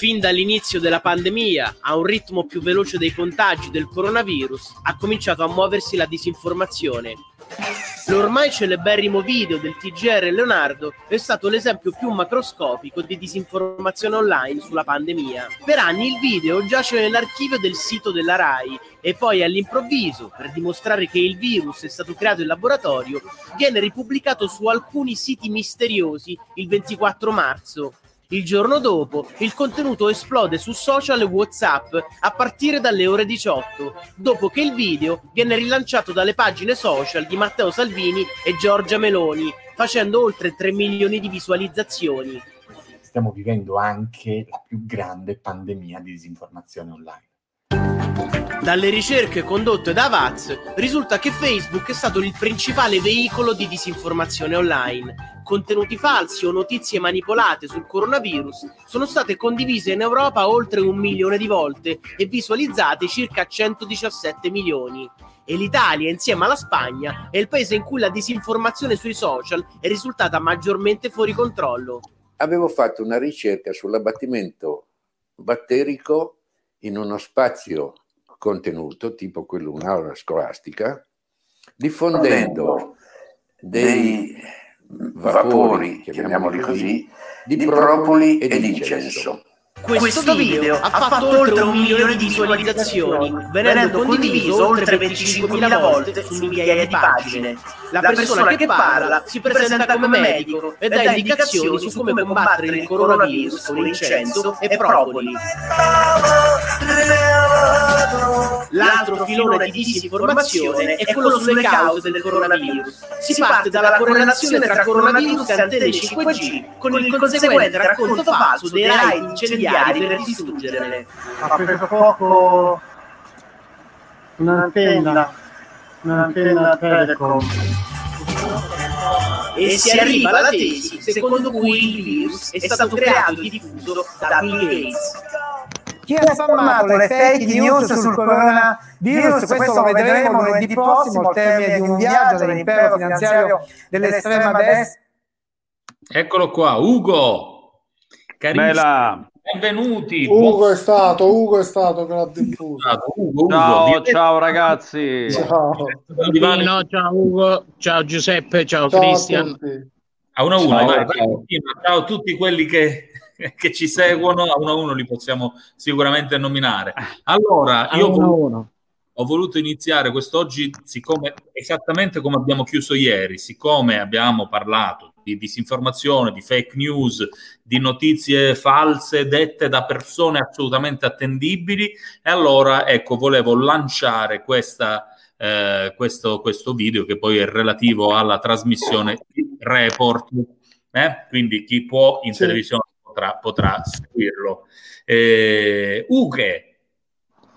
Fin dall'inizio della pandemia, a un ritmo più veloce dei contagi del coronavirus, ha cominciato a muoversi la disinformazione. L'ormai celeberrimo video del TGR Leonardo è stato l'esempio più macroscopico di disinformazione online sulla pandemia. Per anni il video giace nell'archivio del sito della RAI e poi all'improvviso, per dimostrare che il virus è stato creato in laboratorio, viene ripubblicato su alcuni siti misteriosi il 24 marzo. Il giorno dopo, il contenuto esplode su social e WhatsApp a partire dalle ore 18, dopo che il video viene rilanciato dalle pagine social di Matteo Salvini e Giorgia Meloni, facendo oltre 3 milioni di visualizzazioni. Stiamo vivendo anche la più grande pandemia di disinformazione online. Dalle ricerche condotte da Avaz risulta che Facebook è stato il principale veicolo di disinformazione online. Contenuti falsi o notizie manipolate sul coronavirus sono state condivise in Europa oltre un milione di volte e visualizzate circa 117 milioni. E l'Italia, insieme alla Spagna, è il paese in cui la disinformazione sui social è risultata maggiormente fuori controllo. Avevo fatto una ricerca sull'abbattimento batterico in uno spazio contenuto, tipo quello un'aula scolastica, diffondendo dei vapori, chiamiamoli così, di propoli e di incenso. Questo video ha fatto oltre un milione di visualizzazioni, venendo condiviso oltre 25.000 volte su migliaia di pagine. La persona che parla si presenta come medico e dà indicazioni su come combattere il coronavirus con incenso e propoli. L'altro filone di disinformazione è quello sulle cause del coronavirus. Si parte dalla correlazione tra coronavirus e antenne 5G, con il conseguente racconto falso dei raid incendiari per distruggerle. Ha preso poco un'antenna, un'antenna Telecom. E si arriva alla tesi secondo cui il virus è stato creato e diffuso da Bill Gates. Chi ha spammato le fake news sul coronavirus? Questo lo vedremo lunedì prossimo al termine di un viaggio dell'impero finanziario dell'estrema destra. Eccolo qua, Ugo. Carissimo. Bella. Benvenuti. Ugo è stato, Ugo è stato che l'ha diffuso. Ugo, Ugo. Ciao, ciao ragazzi. Ciao. No, ciao Ugo, ciao Giuseppe, ciao, Ciao a Cristian. tutti. A uno a uno, Ciao, vai, ciao. a tutti quelli che, che ci seguono, a uno a uno li possiamo sicuramente nominare. Allora, io ho uno a voluto, uno. ho voluto iniziare quest'oggi, siccome esattamente come abbiamo chiuso ieri, siccome abbiamo parlato di disinformazione, di fake news, di notizie false dette da persone assolutamente attendibili, e allora ecco, volevo lanciare questa, eh, questo, questo video che poi è relativo alla trasmissione di Report, eh? quindi chi può in Sì. televisione potrà, potrà seguirlo. Eh, Ughe,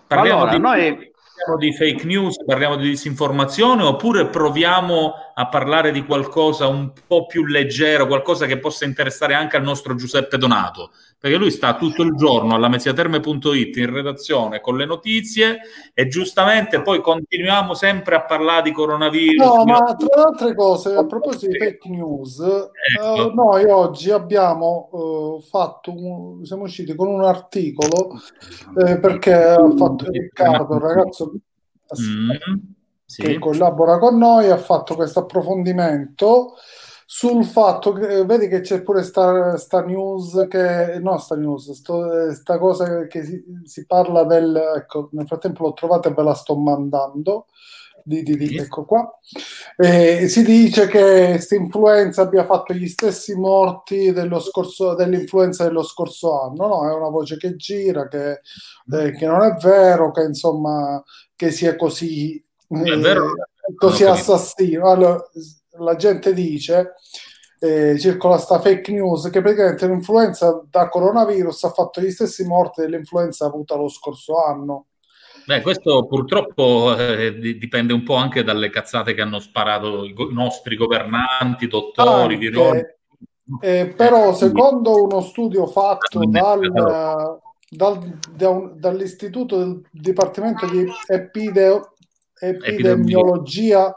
parliamo Allora, di, noi- parliamo di fake news, parliamo di disinformazione oppure proviamo a parlare di qualcosa un po' più leggero, qualcosa che possa interessare anche al nostro Giuseppe Donato, perché lui sta tutto il giorno alla meziaterme.it in redazione con le notizie e giustamente poi continuiamo sempre a parlare di coronavirus. No, ma tra le altre cose, a proposito di fake news, Ecco. eh, noi oggi abbiamo eh, fatto, un- siamo usciti con un articolo eh, perché ha fatto Riccardo, il ragazzo Mm, che sì. collabora con noi, ha fatto questo approfondimento sul fatto che eh, vedi che c'è pure sta, sta news che no sta news sto- eh, sta cosa che si, si parla del ecco nel frattempo l'ho trovata e ve la sto mandando di, di- di- ecco qua. Eh, si dice che questa influenza abbia fatto gli stessi morti dello scorso, dell'influenza dello scorso anno no? È una voce che gira che, eh, che non è vero che insomma che sia così è vero? eh, così assassino. Allora, la gente dice, eh, circola sta fake news, che praticamente l'influenza da coronavirus ha fatto gli stessi morti dell'influenza avuta lo scorso anno. Beh, questo purtroppo eh, di- dipende un po' anche dalle cazzate che hanno sparato i, go- i nostri governanti, dottori, virologi. eh, però, Eh, secondo uno studio fatto dal, dal- da un- dall'Istituto del Dipartimento di Epide- Epidemiologia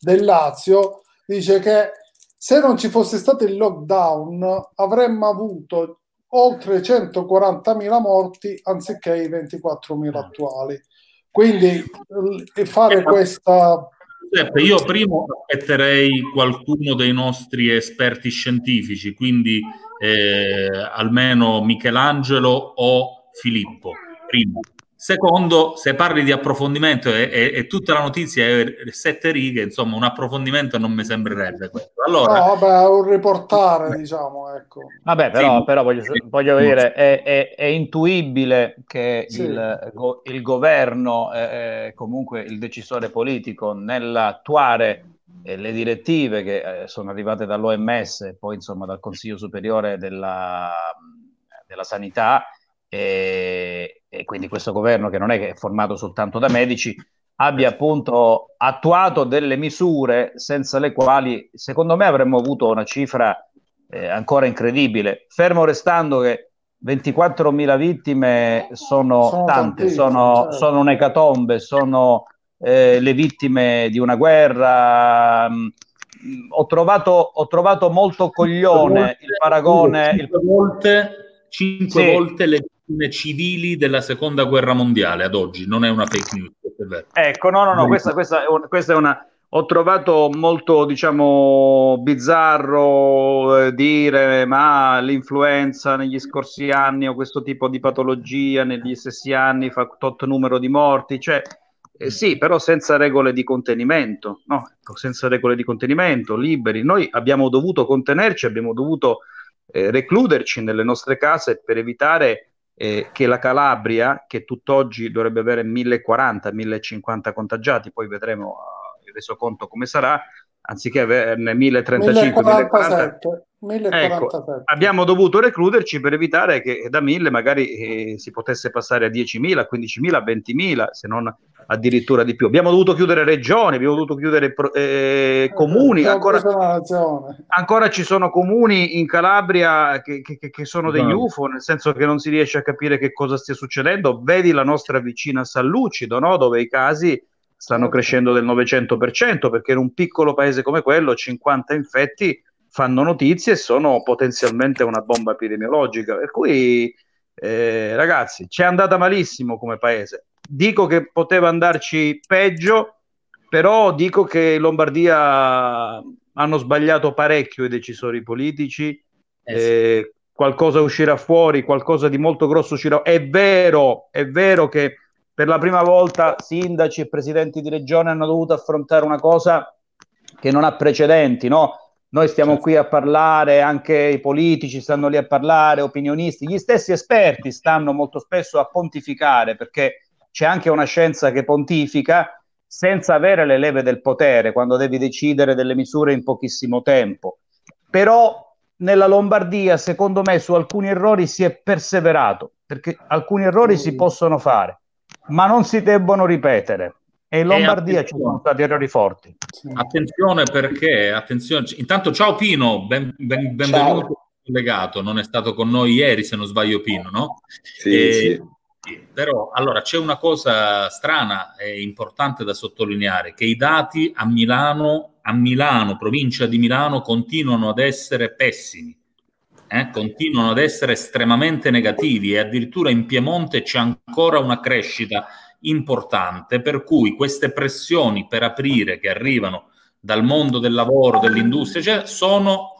del Lazio, dice che se non ci fosse stato il lockdown avremmo avuto oltre 140.000 morti anziché i 24.000 attuali. Quindi fare questa Giuseppe, io prima aspetterei qualcuno dei nostri esperti scientifici, quindi eh, almeno Michelangelo o Filippo. Primo. Secondo, se parli di approfondimento e, e, e, tutta la notizia è sette righe, insomma, un approfondimento non mi sembrerebbe questo. Allora, no, vabbè, un riportare, diciamo, ecco. Vabbè, però, sì, però voglio, voglio dire, è, è, è, intuibile che sì. il, il, governo, eh, comunque il decisore politico, nell'attuare eh, le direttive che eh, sono arrivate dall'OMS e poi, insomma, dal Consiglio Superiore della, della Sanità, e, e, quindi questo governo che non è che è formato soltanto da medici abbia appunto attuato delle misure senza le quali secondo me avremmo avuto una cifra eh, ancora incredibile, fermo restando che 24.000 vittime sono, sono tante, sono, certo. sono un'ecatombe, sono eh, le vittime di una guerra. Ho, trovato, ho trovato molto coglione il paragone. Cinque volte, cinque sì. volte le vittime civili della seconda guerra mondiale ad oggi, non è una fake news. Ecco, no, no, no, questa, questa, è, questa è una... Ho trovato molto, diciamo, bizzarro eh, dire ma l'influenza negli scorsi anni o questo tipo di patologia negli stessi anni fa tot numero di morti, cioè eh, sì, però senza regole di contenimento, no? Ecco, senza regole di contenimento, liberi. Noi abbiamo dovuto contenerci, abbiamo dovuto eh, recluderci nelle nostre case per evitare eh, che la Calabria, che tutt'oggi dovrebbe avere 1040-1050 contagiati, poi vedremo uh, il resoconto come sarà, anziché averne 1035 1047. 1047. Ecco, abbiamo dovuto recluderci per evitare che da 1000 magari eh, si potesse passare a 10.000, 15.000, 20.000, se non addirittura di più. Abbiamo dovuto chiudere regioni, abbiamo dovuto chiudere eh, eh comuni. Ancora, ancora, ci sono comuni in Calabria che, che, che sono degli no. UFO, nel senso che non si riesce a capire che cosa stia succedendo. Vedi la nostra vicina San Lucido, no? dove i casi stanno crescendo del 900%, perché in un piccolo paese come quello 50 infetti fanno notizie e sono potenzialmente una bomba epidemiologica. Per cui, eh, ragazzi, ci è andata malissimo come paese dico che poteva andarci peggio, però dico che in Lombardia hanno sbagliato parecchio i decisori politici. Eh sì. eh, qualcosa uscirà fuori, qualcosa di molto grosso uscirà. È vero, è vero che per la prima volta sindaci e presidenti di regione hanno dovuto affrontare una cosa che non ha precedenti, no? Noi stiamo certo. qui a parlare, anche i politici stanno lì a parlare, opinionisti, gli stessi esperti stanno molto spesso a pontificare perché c'è anche una scienza che pontifica senza avere le leve del potere quando devi decidere delle misure in pochissimo tempo. Però nella Lombardia, secondo me, su alcuni errori si è perseverato, perché alcuni errori si possono fare, ma non si debbono ripetere. E in Lombardia ci sono stati errori forti. Attenzione perché, attenzione, intanto ciao Pino, ben, ben, benvenuto ciao. collegato, non è stato con noi ieri se non sbaglio Pino, no? Sì, e, sì però allora c'è una cosa strana e importante da sottolineare, che i dati a Milano, a Milano, provincia di Milano, continuano ad essere pessimi, eh? continuano ad essere estremamente negativi e addirittura in Piemonte c'è ancora una crescita importante, per cui queste pressioni per aprire che arrivano dal mondo del lavoro, dell'industria, cioè, sono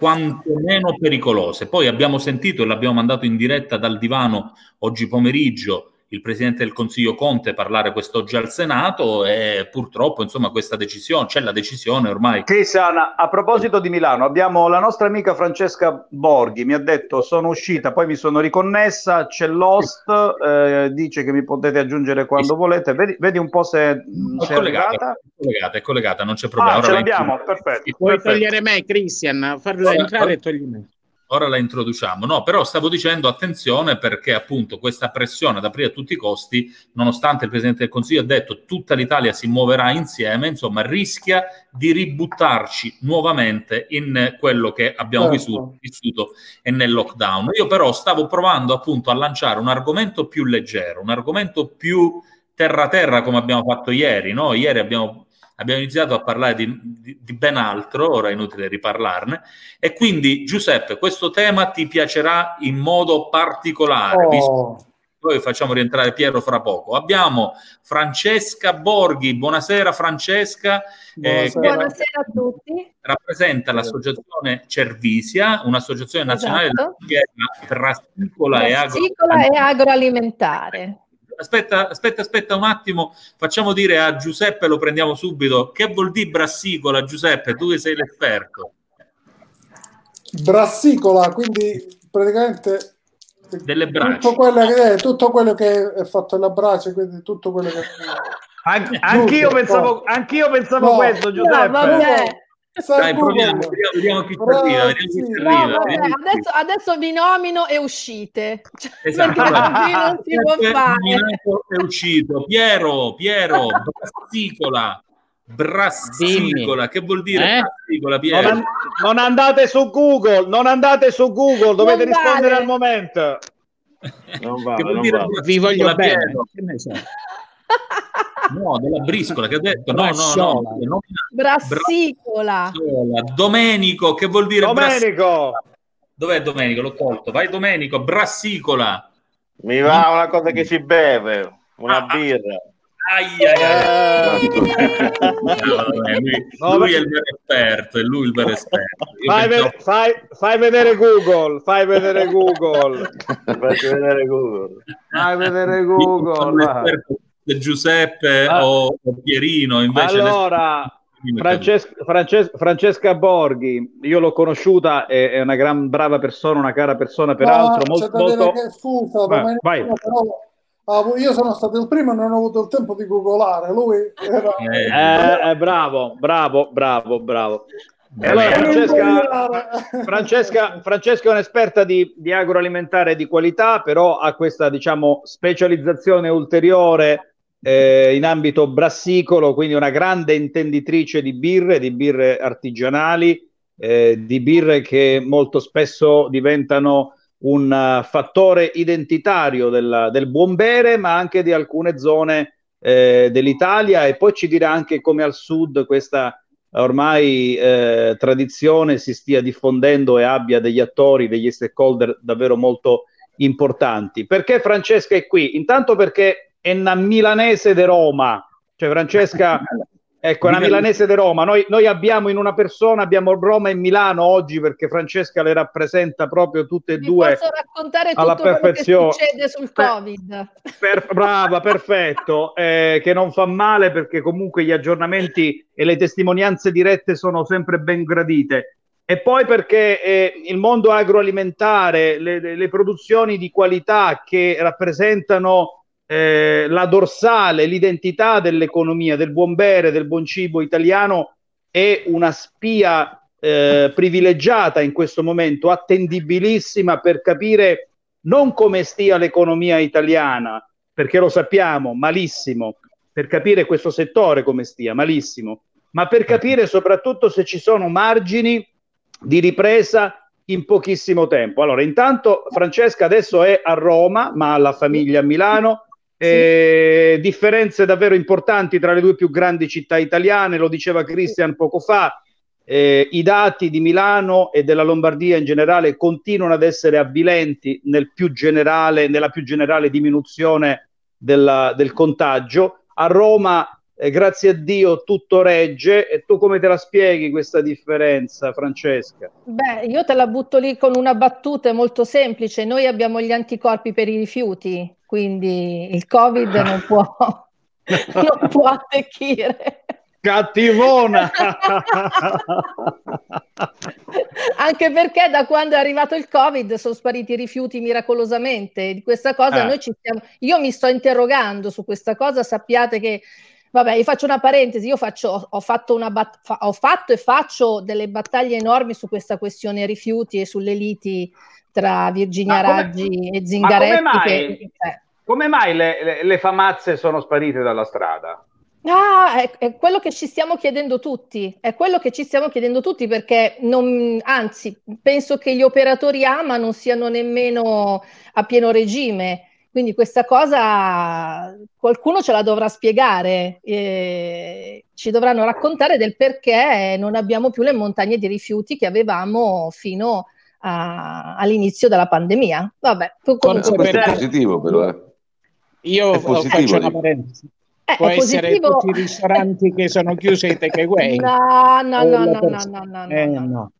quantomeno pericolose. Poi abbiamo sentito e l'abbiamo mandato in diretta dal divano oggi pomeriggio il Presidente del Consiglio Conte parlare quest'oggi al Senato e purtroppo insomma questa decisione, c'è la decisione ormai. Cristian, a proposito di Milano, abbiamo la nostra amica Francesca Borghi, mi ha detto sono uscita, poi mi sono riconnessa, c'è l'host, eh, dice che mi potete aggiungere quando volete, vedi, vedi un po' se, se è, collegata, è collegata. È collegata, non c'è problema. Ah, ce l'abbiamo, perfetto. Puoi perfetto. togliere me, Cristian, farla entrare e togli me ora la introduciamo. No, però stavo dicendo attenzione perché appunto questa pressione ad aprire a tutti i costi, nonostante il Presidente del Consiglio ha detto tutta l'Italia si muoverà insieme, insomma rischia di ributtarci nuovamente in quello che abbiamo certo. vissuto, vissuto e nel lockdown. Io però stavo provando appunto a lanciare un argomento più leggero, un argomento più terra-terra come abbiamo fatto ieri, no? Ieri abbiamo abbiamo iniziato a parlare di, di, di, ben altro, ora è inutile riparlarne, e quindi Giuseppe, questo tema ti piacerà in modo particolare, Oh. visto poi facciamo rientrare Piero fra poco. Abbiamo Francesca Borghi, buonasera Francesca, eh, Buonasera. che Buonasera a tutti. rappresenta l'associazione Cervisia, un'associazione nazionale Esatto. della brassicola e agroalimentare. e agroalimentare. Aspetta, aspetta, aspetta un attimo, facciamo dire a Giuseppe, lo prendiamo subito, che vuol dire brassicola Giuseppe, tu che sei l'esperto Brassicola, quindi praticamente delle braccia. tutto quello che è, tutto quello che è fatto alla brace, quindi tutto quello che An- anch'io Giusto, pensavo, anch'io pensavo No. questo, No, Giuseppe. vabbè. Dai, proviamo, Google. vediamo, chi ci arriva, vediamo chi ci. No, arriva. vabbè, adesso, adesso vi nomino e uscite. Cioè, Esatto. Perché non si può fare. è uscito. Piero, Piero, brassicola. Brassicola, che vuol dire Eh? brassicola, Non, Piero? an- non andate su Google, non andate su Google, dovete Non rispondere vale. al momento. Non vale, che vuol non dire vale. Vi voglio bene. Piero? Che ne so. No, della briscola che ha detto. No, no, no. No. Brassicola. Brassiola. Domenico, che vuol dire brassicola? Domenico, Dov'è Domenico? L'ho tolto. Vai Domenico, brassicola. Mi va una cosa che si beve, una Ah, ah. birra. Ai, ai, ai. Eh. Vabbè, lui, No, lui è il vero esperto, è lui il vero esperto. Fai, ve- fai- fai vedere Google, fai vedere Google, Faccio vedere Google. fai vedere Google. Giuseppe Ah. o, o Pierino, invece Allora, l'esperto- Frances- Frances- Francesca Borghi, io l'ho conosciuta, è, è una gran brava persona, una cara persona, peraltro molto, c'è da dire molto... che, scusa, Vai, vai. però ah, io sono stato il primo e non ho avuto il tempo di googolare. Lui era... Eh, Eh, eh, bravo, bravo, bravo, bravo. Eh, allora, eh, Francesca, Francesca, Francesca è un'esperta di, di agroalimentare di qualità, però ha questa, diciamo, specializzazione ulteriore eh, in ambito brassicolo, quindi una grande intenditrice di birre, di birre artigianali, eh, di birre che molto spesso diventano un uh, fattore identitario del, del buon bere, ma anche di alcune zone eh, dell'Italia e poi ci dirà anche come al sud questa ormai eh, tradizione si stia diffondendo e abbia degli attori, degli stakeholder davvero molto importanti. Perché Francesca è qui? Intanto perché è una milanese di Roma, cioè Francesca Ecco, una milanese di Roma. Noi, noi abbiamo in una persona, abbiamo Roma e Milano oggi perché Francesca le rappresenta proprio tutte e Vi due. posso raccontare alla tutto quello che perfezione. succede sul Covid. Per- brava, perfetto, eh, che non fa male perché comunque gli aggiornamenti e le testimonianze dirette sono sempre ben gradite. E poi perché eh, il mondo agroalimentare, le- le produzioni di qualità che rappresentano eh, la dorsale, l'identità dell'economia, del buon bere, del buon cibo italiano, è una spia eh, privilegiata in questo momento, attendibilissima per capire non come stia l'economia italiana, perché lo sappiamo malissimo, per capire questo settore come stia malissimo, ma per capire soprattutto se ci sono margini di ripresa in pochissimo tempo. Allora, intanto Francesca adesso è a Roma, ma ha la famiglia a Milano. Eh, differenze davvero importanti tra le due più grandi città italiane, lo diceva Christian poco fa. Eh, I dati di Milano e della Lombardia in generale continuano ad essere avvilenti nel più generale, nella più generale diminuzione della- del contagio. A Roma, eh, grazie a Dio, tutto regge. E tu come te la spieghi questa differenza, Francesca? Beh, io te la butto lì con una battuta molto semplice. Noi abbiamo gli anticorpi per i rifiuti, quindi il Covid non può, non può attecchire. Cattivona! Anche perché da quando è arrivato il Covid sono spariti i rifiuti miracolosamente. Di questa cosa Eh. noi ci stiamo. Io mi sto interrogando su questa cosa. Sappiate che, vabbè, io faccio una parentesi. Io faccio, ho, fatto una bat- fa- ho fatto e faccio delle battaglie enormi su questa questione rifiuti e sulle liti tra Virginia Ma come- Raggi e Ma Zingaretti. come mai, che- eh. come mai le, le- le famazze sono sparite dalla strada? Ah, è, è quello che ci stiamo chiedendo tutti, è quello che ci stiamo chiedendo tutti perché non, anzi, penso che gli operatori AMA non siano nemmeno a pieno regime Quindi questa cosa qualcuno ce la dovrà spiegare, eh, ci dovranno raccontare del perché non abbiamo più le montagne di rifiuti che avevamo fino a, all'inizio della pandemia. Vabbè, comunque, questo è positivo però. Eh. Io faccio una parentesi. Eh, Può essere positivo... tutti i ristoranti che sono chiusi ai takeaway. No, no, no, no, no, no, no, eh, no.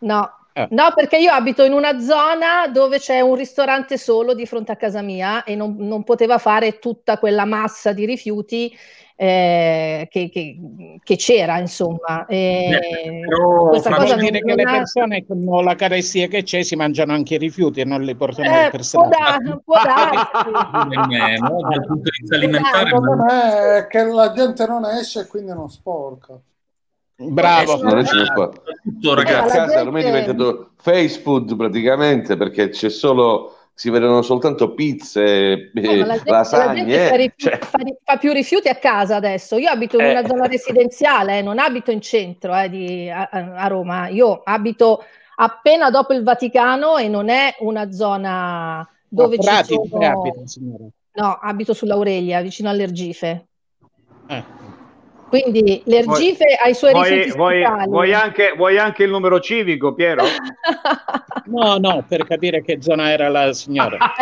No, eh. No, perché io abito in una zona dove c'è un ristorante solo di fronte a casa mia e non, non poteva fare tutta quella massa di rifiuti eh, che, che, che, c'era, insomma. E eh, però questa cosa vuol dire che le persone con la carestia che c'è si mangiano anche i rifiuti e non li portano eh, per strada. Può, può darsi. dal punto di vista alimentare. Ma... È che la gente non esce e quindi non sporca. Bravo, non. Tutto, ragazzi. A casa ormai è diventato face food praticamente perché c'è solo si vedono soltanto pizze, no, la gente, lasagne. La fa, rifiuti, cioè... fa, fa, più rifiuti a casa adesso. Io abito in una eh. zona residenziale, non abito in centro eh, di, a, a, Roma. Io abito appena dopo il Vaticano e non è una zona dove no, ci sono... signora? No, abito sull'Aurelia, vicino all'Ergife. Eh. Quindi l'Ergife vuoi, ha i suoi vuoi, vuoi, vuoi, anche, vuoi anche il numero civico, Piero? no, no, per capire che zona era la signora.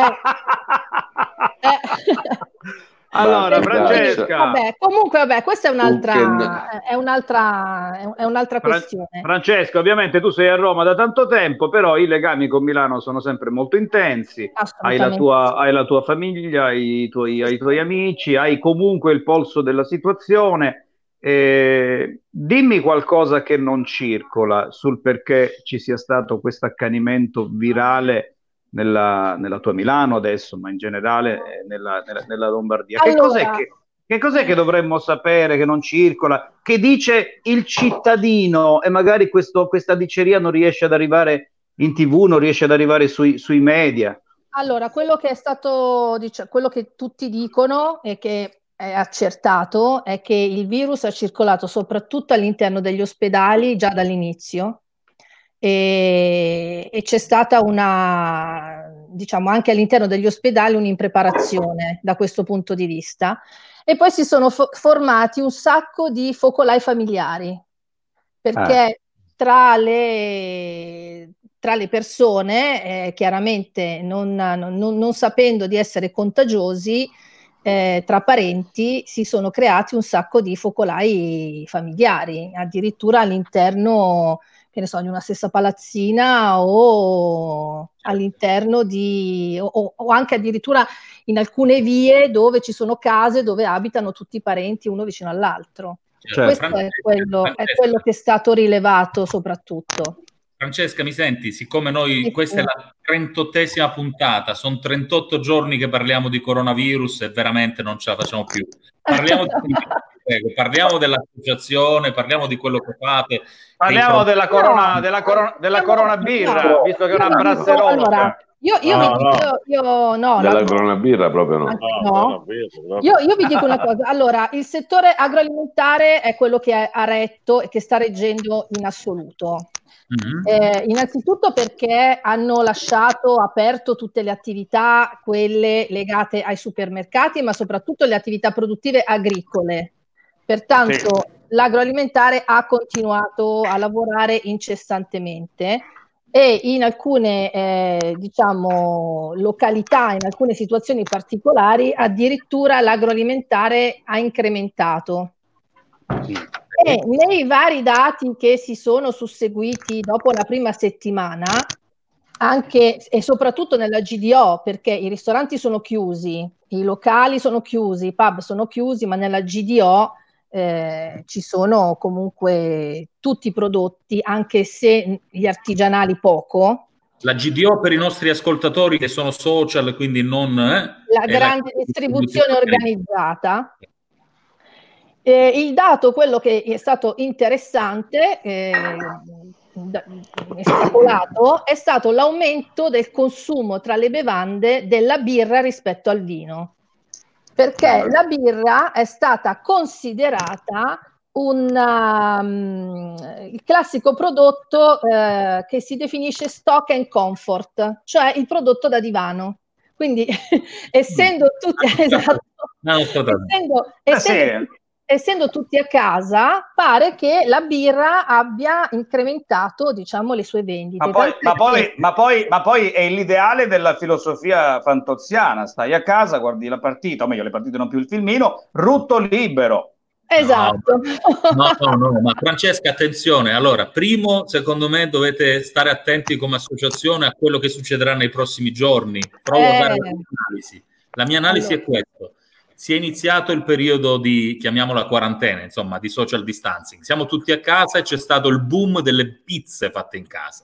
Eh. Eh. Allora, Francesca. Vabbè, comunque, vabbè, questa è un'altra, è un'altra, è un'altra questione. Francesca, ovviamente tu sei a Roma da tanto tempo, però i legami con Milano sono sempre molto intensi. Hai la tua, hai la tua famiglia, hai i tuoi, hai i tuoi amici, hai comunque il polso della situazione eh, dimmi qualcosa che non circola sul perché ci sia stato questo accanimento virale nella, nella, tua Milano adesso, ma in generale eh, nella, nella, nella Lombardia. Allora. Che, cos'è che, che cos'è che dovremmo sapere che non circola? Che dice il cittadino e magari questo, questa diceria non riesce ad arrivare in tv, non riesce ad arrivare sui, sui media? Allora, quello che è stato, diciamo, quello che tutti dicono è che è accertato è che il virus ha circolato soprattutto all'interno degli ospedali già dall'inizio e, e c'è stata una, diciamo, anche all'interno degli ospedali un'impreparazione da questo punto di vista. E poi si sono fo- formati un sacco di focolai familiari, perché ah. tra, le, tra, le, persone, eh, chiaramente non, non, non, sapendo di essere contagiosi, eh, tra parenti si sono creati un sacco di focolai familiari, addirittura all'interno che ne so, di una stessa palazzina o all'interno di, o, o, anche addirittura in alcune vie dove ci sono case dove abitano tutti i parenti uno vicino all'altro. Cioè, Questo è quello, è quello che è stato rilevato soprattutto. Francesca, mi senti? Siccome noi, questa è la 38esima puntata, sono 38 giorni che parliamo di coronavirus e veramente non ce la facciamo più. Parliamo, di, prego, parliamo dell'associazione, parliamo di quello che fate. Parliamo della corona, della corona, della corona birra, visto che è una brasserola. Allora, io, io, no, vi dico, no. io, no, Della corona birra proprio no. no. Io, io, vi dico una cosa, allora, il settore agroalimentare è quello che ha retto e che sta reggendo in assoluto. Mm-hmm. Eh, innanzitutto perché hanno lasciato aperto tutte le attività, quelle legate ai supermercati, ma soprattutto le attività produttive agricole. Pertanto sì. l'agroalimentare ha continuato a lavorare incessantemente e in alcune eh, diciamo, località, in alcune situazioni particolari, addirittura l'agroalimentare ha incrementato. E nei vari dati che si sono susseguiti dopo la prima settimana, anche e soprattutto nella GDO, perché i ristoranti sono chiusi, i locali sono chiusi, i pub sono chiusi, ma nella GDO eh, ci sono comunque tutti i prodotti, anche se gli artigianali poco. La GDO per i nostri ascoltatori che sono social, quindi non... Eh, la grande la distribuzione organizzata. Eh, il dato, quello che è stato interessante, eh, estrapolato, è stato l'aumento del consumo tra le bevande della birra rispetto al vino, perché la birra è stata considerata un, um, il classico prodotto eh, che si definisce stock and comfort, cioè il prodotto da divano. Quindi, essendo tutti, esatto, no, essendo, essendo, essendo tutti a casa, pare che la birra abbia incrementato, diciamo, le sue vendite. Ma poi, ma poi, ma poi, ma poi è l'ideale della filosofia fantoziana, stai a casa, guardi la partita, o meglio, le partite non più il filmino, rutto libero. Esatto. No, no, no, ma Francesca, attenzione. Allora, primo, secondo me dovete stare attenti come associazione a quello che succederà nei prossimi giorni. Provo eh. a dare un'analisi. La mia analisi allora. è questa si è iniziato il periodo di, chiamiamola quarantena, insomma, di social distancing. Siamo tutti a casa e c'è stato il boom delle pizze fatte in casa.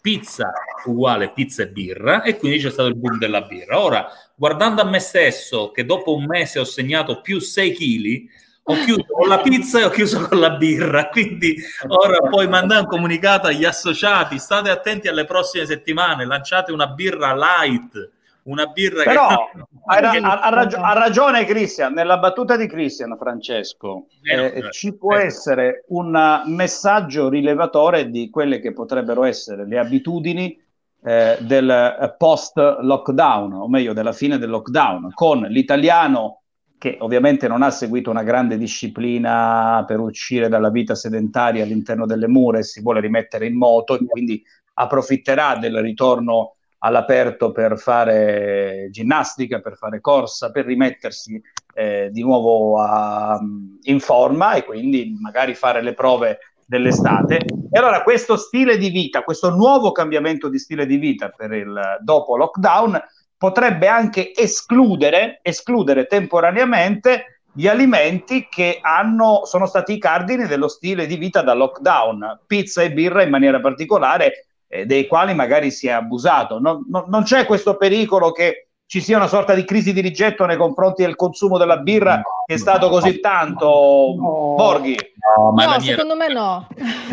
Pizza uguale pizza e birra e quindi c'è stato il boom della birra. Ora, guardando a me stesso, che dopo un mese ho segnato più 6 kg, ho chiuso con la pizza e ho chiuso con la birra. Quindi ora poi mandare un comunicato agli associati: state attenti alle prossime settimane, lanciate una birra light una birra Però che... ha, ha, ha, ragio- ha, ragione Cristian, nella battuta di Cristian Francesco eh, eh, ci può eh. essere un messaggio rilevatore di quelle che potrebbero essere le abitudini eh, del post lockdown, o meglio della fine del lockdown, con l'italiano che ovviamente non ha seguito una grande disciplina per uscire dalla vita sedentaria all'interno delle mura e si vuole rimettere in moto e quindi approfitterà del ritorno all'aperto per fare ginnastica, per fare corsa, per rimettersi eh, di nuovo a, in forma e quindi magari fare le prove dell'estate. E allora questo stile di vita, questo nuovo cambiamento di stile di vita per il dopo lockdown potrebbe anche escludere, escludere temporaneamente gli alimenti che hanno, sono stati i cardini dello stile di vita da lockdown, pizza e birra in maniera particolare, eh, dei quali magari si è abusato. Non, non, non, c'è questo pericolo che ci sia una sorta di crisi di rigetto nei confronti del consumo della birra no, che è stato no, così tanto no, Borghi? No, no secondo me no.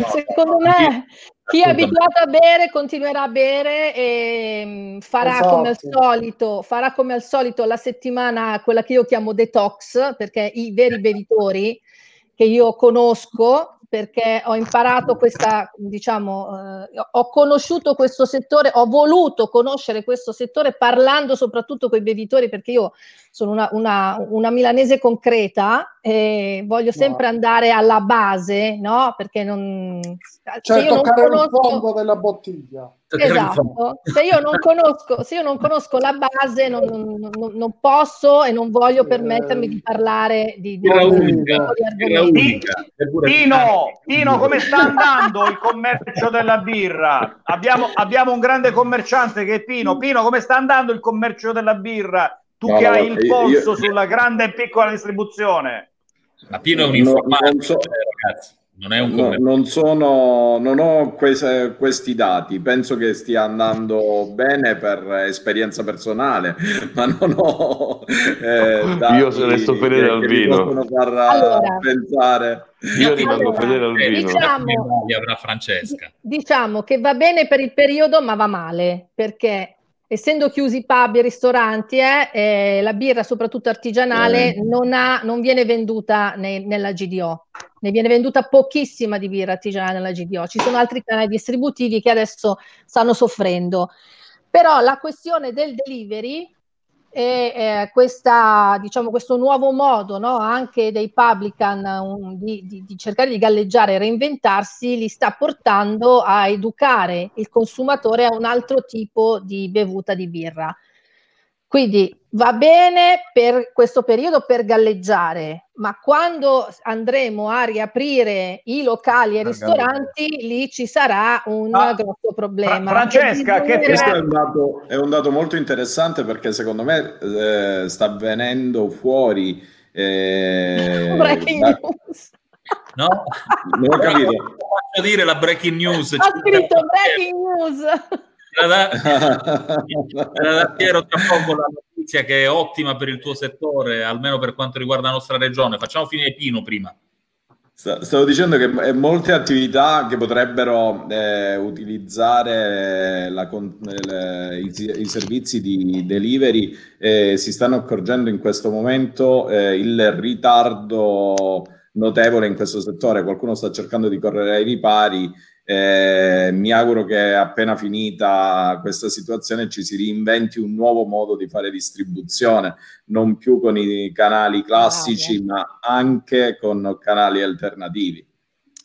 secondo me chi è abituato a bere continuerà a bere e mm, farà esatto. come al solito, farà come al solito la settimana, quella che io chiamo detox, perché i veri bevitori che io conosco perché ho imparato questa, diciamo, eh, ho conosciuto questo settore, ho voluto conoscere questo settore parlando soprattutto con i bevitori perché io sono una, una, una milanese concreta e voglio sempre no. andare alla base, no? Perché non... Cioè, io non conosco... il fondo della bottiglia. Esatto, se io non conosco, se io non conosco la base non, non, non posso e non voglio permettermi di parlare di, di, unica, di Pino, Pino, come sta andando il commercio della birra? Abbiamo, abbiamo un grande commerciante che è Pino. Pino, come sta andando il commercio della birra? Tu no, che hai il polso io... sulla grande e piccola distribuzione. Ma Pino è un informatico, no, so... ragazzi non è un no, non, sono, non ho queste, questi dati, penso che stia andando bene per esperienza personale, ma non ho eh, dati Io se ne sto fedele al vino. far allora, pensare. Io rimango allora, fedele al vino. Diciamo, avrà Francesca. Diciamo che va bene per il periodo, ma va male perché essendo chiusi pub e ristoranti, eh, eh, la birra, soprattutto artigianale, eh. non, ha, non, viene venduta ne, nella GDO. Ne viene venduta pochissima di birra artigianale nella GDO. Ci sono altri canali distributivi che adesso stanno soffrendo. Però la questione del delivery e eh, questa, diciamo, questo nuovo modo no, anche dei publican um, di, di, di, cercare di galleggiare e reinventarsi li sta portando a educare il consumatore a un altro tipo di bevuta di birra. Quindi va bene per questo periodo per galleggiare, ma quando andremo a riaprire i locali e i ristoranti, lì ci sarà un ah, grosso problema. Francesca, che questo è un, dato, è un, dato, molto interessante perché secondo me eh, sta venendo fuori. Eh, breaking da... news. No, non ho capito. Faccio dire la breaking news. Ha scritto breaking news da, Piero tra poco la notizia che è ottima per il tuo settore, almeno per quanto riguarda la nostra regione. Facciamo finire Pino prima. Stavo dicendo che molte attività che potrebbero eh, utilizzare la, le, i, i, servizi di delivery eh, si stanno accorgendo in questo momento eh, il ritardo notevole in questo settore. Qualcuno sta cercando di correre ai ripari Eh, mi auguro che appena finita questa situazione ci si reinventi un nuovo modo di fare distribuzione, non più con i canali classici, ah, ma anche con canali alternativi.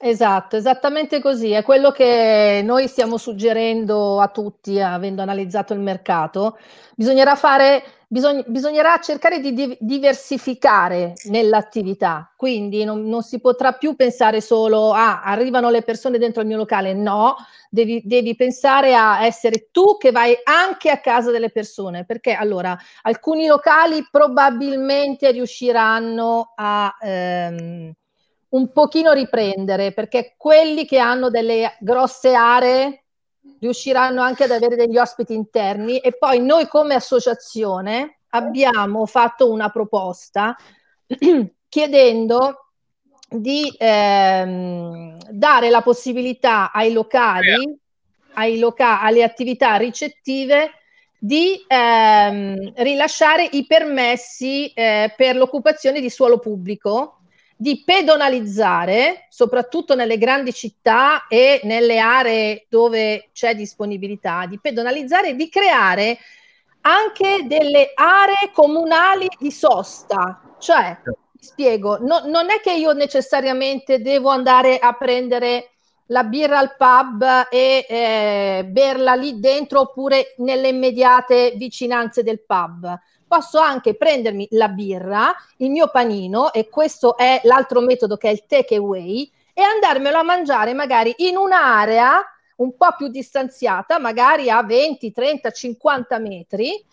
Esatto, esattamente così. È quello che noi stiamo suggerendo a tutti, avendo analizzato il mercato. Bisognerà fare, bisog- bisognerà cercare di di- diversificare nell'attività. Quindi non, non, si potrà più pensare solo a ah, arrivano le persone dentro il mio locale. No, devi, devi pensare a essere tu che vai anche a casa delle persone. Perché allora alcuni locali probabilmente riusciranno a. Ehm, un pochino riprendere, perché quelli che hanno delle grosse aree riusciranno anche ad avere degli ospiti interni. E poi noi come associazione abbiamo fatto una proposta chiedendo di ehm, dare la possibilità ai locali, ai loca- alle attività ricettive di ehm, rilasciare i permessi eh, per l'occupazione di suolo pubblico di pedonalizzare, soprattutto nelle grandi città e nelle aree dove c'è disponibilità, di pedonalizzare e di creare anche delle aree comunali di sosta. Cioè, spiego, no, non è che io necessariamente devo andare a prendere la birra al pub e eh, berla lì dentro oppure nelle immediate vicinanze del pub posso anche prendermi la birra, il mio panino, e questo è l'altro metodo che è il take away, e andarmelo a mangiare magari in un'area un po' più distanziata, magari a 20, 30, 50 metri,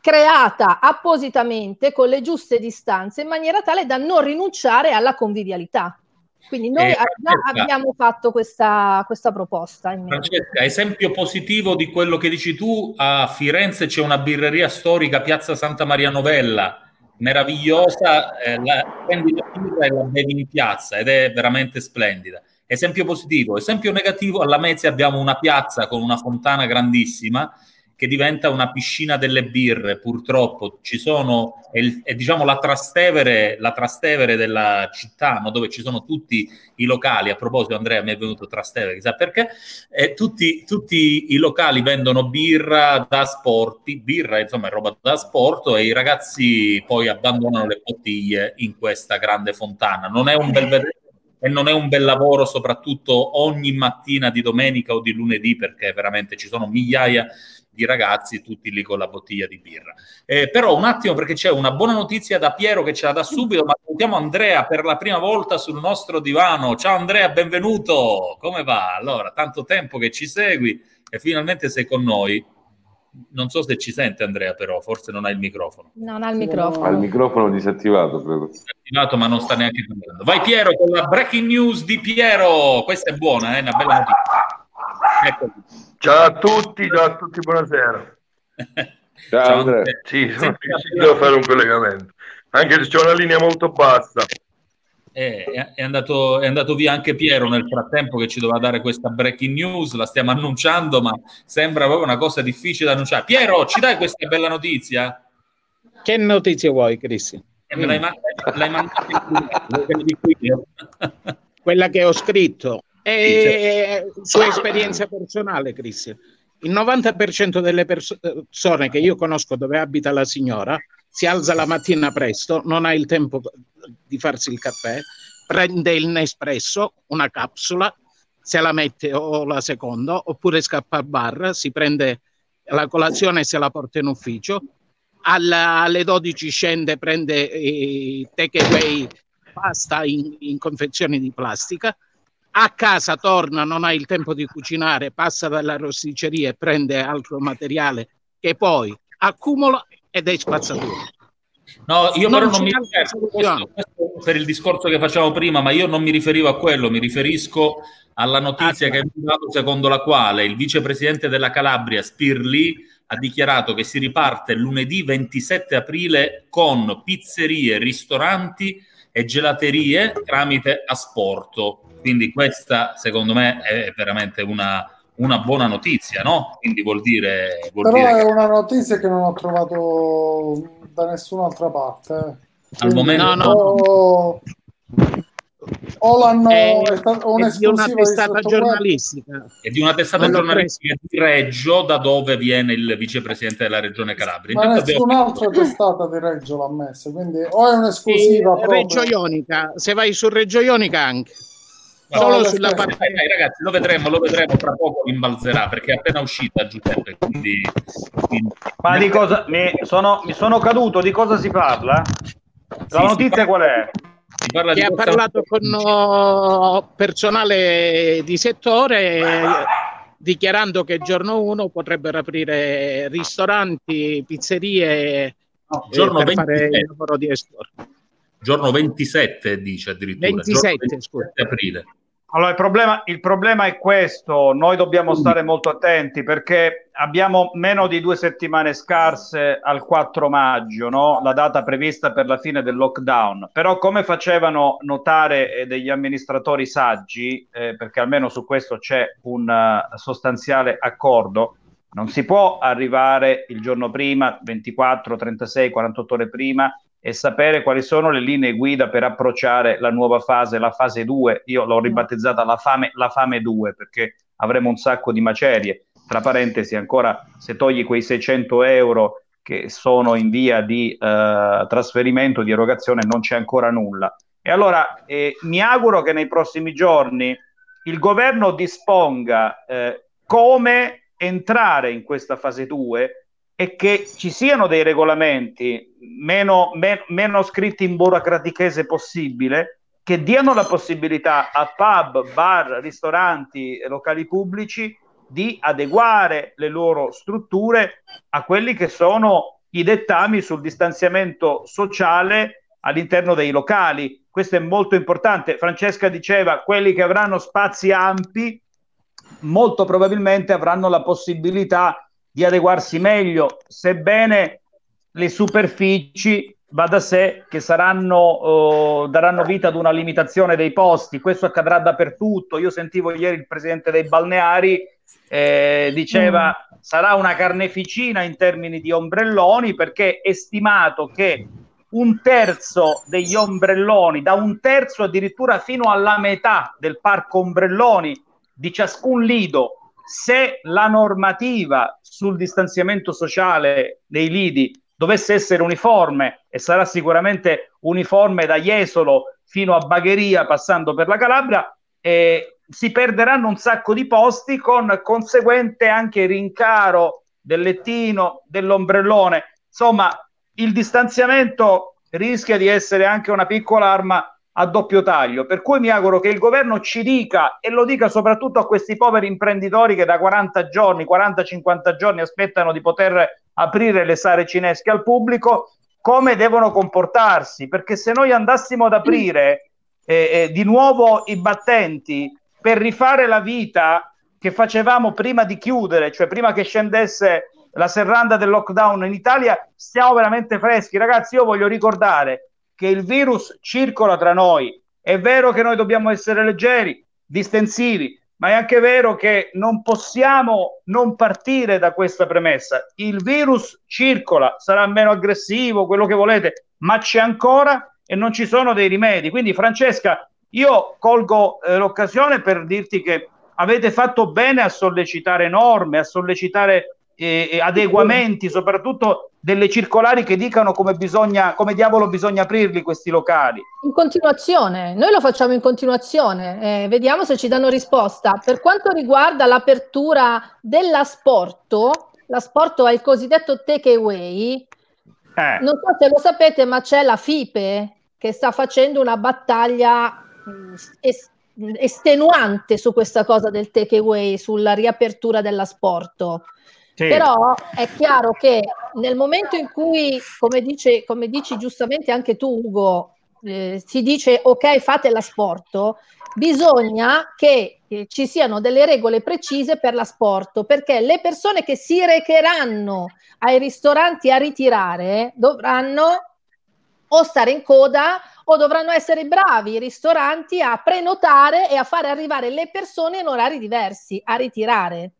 creata appositamente con le giuste distanze in maniera tale da non rinunciare alla convivialità. Quindi noi eh, abbiamo fatto questa, questa proposta. Francesca, esempio positivo di quello che dici tu, a Firenze c'è una birreria storica, Piazza Santa Maria Novella, meravigliosa, eh, la, prendi la birra e la bevi in piazza ed è veramente splendida. Esempio positivo. Esempio negativo, alla Mezia abbiamo una piazza con una fontana grandissima, che diventa una piscina delle birre, purtroppo. Ci sono, è, è diciamo la Trastevere, la Trastevere della città, no? dove ci sono tutti i locali. A proposito, Andrea, mi è venuto Trastevere, chissà perché. Eh, tutti, tutti, i locali vendono birra da sport, birra insomma è roba da sport e i ragazzi poi abbandonano le bottiglie in questa grande fontana. Non è un bel vedere e non è un bel lavoro soprattutto ogni mattina di domenica o di lunedì perché veramente ci sono migliaia di ragazzi, tutti lì con la bottiglia di birra. Eh, però un attimo perché c'è una buona notizia da Piero che ce la dà subito, ma salutiamo Andrea per la prima volta sul nostro divano. Ciao Andrea, benvenuto. Come va? Allora, tanto tempo che ci segui e finalmente sei con noi. Non so se ci sente Andrea, però forse non ha il microfono. Non ha il microfono. Ha il microfono disattivato, credo. Disattivato, ma non sta neanche parlando. Vai Piero con la breaking news di Piero. Questa è buona, è eh? una bella notizia. Eccoci. Ciao a tutti, ciao a tutti, buonasera. Ciao, ciao Andrea. Sì, sono riuscito a fare un collegamento, anche se c'è una linea molto bassa. Eh, è, andato, è, andato, via anche Piero nel frattempo che ci doveva dare questa breaking news, la stiamo annunciando, ma sembra proprio una cosa difficile da annunciare. Piero, ci dai questa bella notizia? Che notizia vuoi, Cristian? Eh, me l'hai, mandata, l'hai mandata Quella che ho scritto. E certo. sua esperienza personale, Cristian. Il 90% delle persone che io conosco dove abita la signora si alza la mattina presto, non ha il tempo di farsi il caffè, prende il Nespresso, una capsula, se la mette o la seconda, oppure scappa al bar, si prende la colazione e se la porta in ufficio, alla, alle 12 scende, prende i take away pasta in, in confezioni di plastica, a casa torna, non ha il tempo di cucinare, passa dalla rosticceria e prende altro materiale che poi accumula ed è spazzatura. No, io non però non mi questo, questo per il discorso che facciamo prima, ma io non mi riferivo a quello, mi riferisco alla notizia ah, che è dato secondo la quale il vicepresidente della Calabria, Spirli, ha dichiarato che si riparte lunedì 27 aprile con pizzerie, ristoranti e gelaterie tramite asporto. Quindi questa, secondo me, è veramente una, una buona notizia, no? Quindi vuol dire... Vuol Però dire è che... una notizia che non ho trovato da nessun'altra parte. Al momento... No, no. O l'hanno È- è sta- o è di una un'esclusiva testata giornalistica. E di una testata L'hanno giornalistica di Reggio, da dove viene il vicepresidente della regione Calabria. Ma Intanto abbiamo- nessun'altra testata di Reggio l'ha messa, quindi o è un'esclusiva E proprio. Reggio Ionica, se vai su Reggio Ionica anche. No, Solo sulla parte Dai, dai, ragazzi, lo vedremo, lo vedremo tra poco rimbalzerà perché è appena uscita Giuseppe. Quindi, quindi- Ma di cosa mi sono, mi sono caduto? Di cosa si parla? La Sì, notizia qual è? Si parla che di ha parlato con oh, personale di settore dichiarando che giorno 1 potrebbero aprire ristoranti, pizzerie eh, giorno per fare 27. il lavoro di esport. giorno 27 dice addirittura 27, giorno scusa. 27 aprile Allora, il problema, il problema è questo, noi dobbiamo stare molto attenti perché abbiamo meno di due settimane scarse al 4 maggio, no? la data prevista per la fine del lockdown. Però come facevano notare eh, degli amministratori saggi, eh, perché almeno su questo c'è un eh, sostanziale accordo, non si può arrivare il giorno prima, 24, 36, 48 ore prima, e sapere quali sono le linee guida per approcciare la nuova fase, la fase 2. Io l'ho ribattezzata la fame, la fame 2 perché avremo un sacco di macerie. Tra parentesi, ancora se togli quei 600 euro che sono in via di eh, trasferimento, di erogazione, non c'è ancora nulla. E allora eh, mi auguro che nei prossimi giorni il governo disponga eh, come entrare in questa fase 2 e che ci siano dei regolamenti meno, me- meno scritti in burocratichese possibile che diano la possibilità a pub, bar, ristoranti e locali pubblici di adeguare le loro strutture a quelli che sono i dettami sul distanziamento sociale all'interno dei locali. Questo è molto importante. Francesca diceva quelli che avranno spazi ampi molto probabilmente avranno la possibilità di adeguarsi meglio, sebbene le superfici va da sé che saranno, eh, daranno vita ad una limitazione dei posti. Questo accadrà dappertutto. Io sentivo ieri il presidente dei balneari eh, diceva sarà una carneficina in termini di ombrelloni perché è stimato che un terzo degli ombrelloni, da un terzo addirittura fino alla metà del parco ombrelloni di ciascun lido, se la normativa sul distanziamento sociale dei lidi dovesse essere uniforme e sarà sicuramente uniforme da Jesolo fino a Bagheria passando per la Calabria, eh, si perderanno un sacco di posti con conseguente anche rincaro del lettino, dell'ombrellone. Insomma, il distanziamento rischia di essere anche una piccola arma a doppio taglio, per cui mi auguro che il governo ci dica e lo dica soprattutto a questi poveri imprenditori che da 40 giorni, 40-50 giorni aspettano di poter aprire le sale cinesche al pubblico, come devono comportarsi, perché se noi andassimo ad aprire eh, eh, di nuovo i battenti per rifare la vita che facevamo prima di chiudere, cioè prima che scendesse la serranda del lockdown in Italia, stiamo veramente freschi. Ragazzi, io voglio ricordare che il virus circola tra noi. È vero che noi dobbiamo essere leggeri, distensivi, ma è anche vero che non possiamo non partire da questa premessa. Il virus circola, sarà meno aggressivo, quello che volete, ma c'è ancora e non ci sono dei rimedi. Quindi, Francesca, io colgo eh, l'occasione per dirti che avete fatto bene a sollecitare norme, a sollecitare eh, adeguamenti, soprattutto delle circolari che dicano come bisogna, come diavolo bisogna aprirli questi locali. In continuazione, noi lo facciamo in continuazione, eh, vediamo se ci danno risposta. Per quanto riguarda l'apertura dell'asporto, l'asporto è il cosiddetto take away. Eh. Non so se lo sapete, ma c'è la FIPE che sta facendo una battaglia mh, es- estenuante su questa cosa del take away, sulla riapertura dell'asporto. Sì. Però è chiaro che nel momento in cui, come, dice, come dici giustamente anche tu, Ugo, eh, si dice ok, fate l'asporto, bisogna che eh, ci siano delle regole precise per l'asporto, perché le persone che si recheranno ai ristoranti a ritirare dovranno o stare in coda o dovranno essere bravi i ristoranti a prenotare e a fare arrivare le persone in orari diversi a ritirare.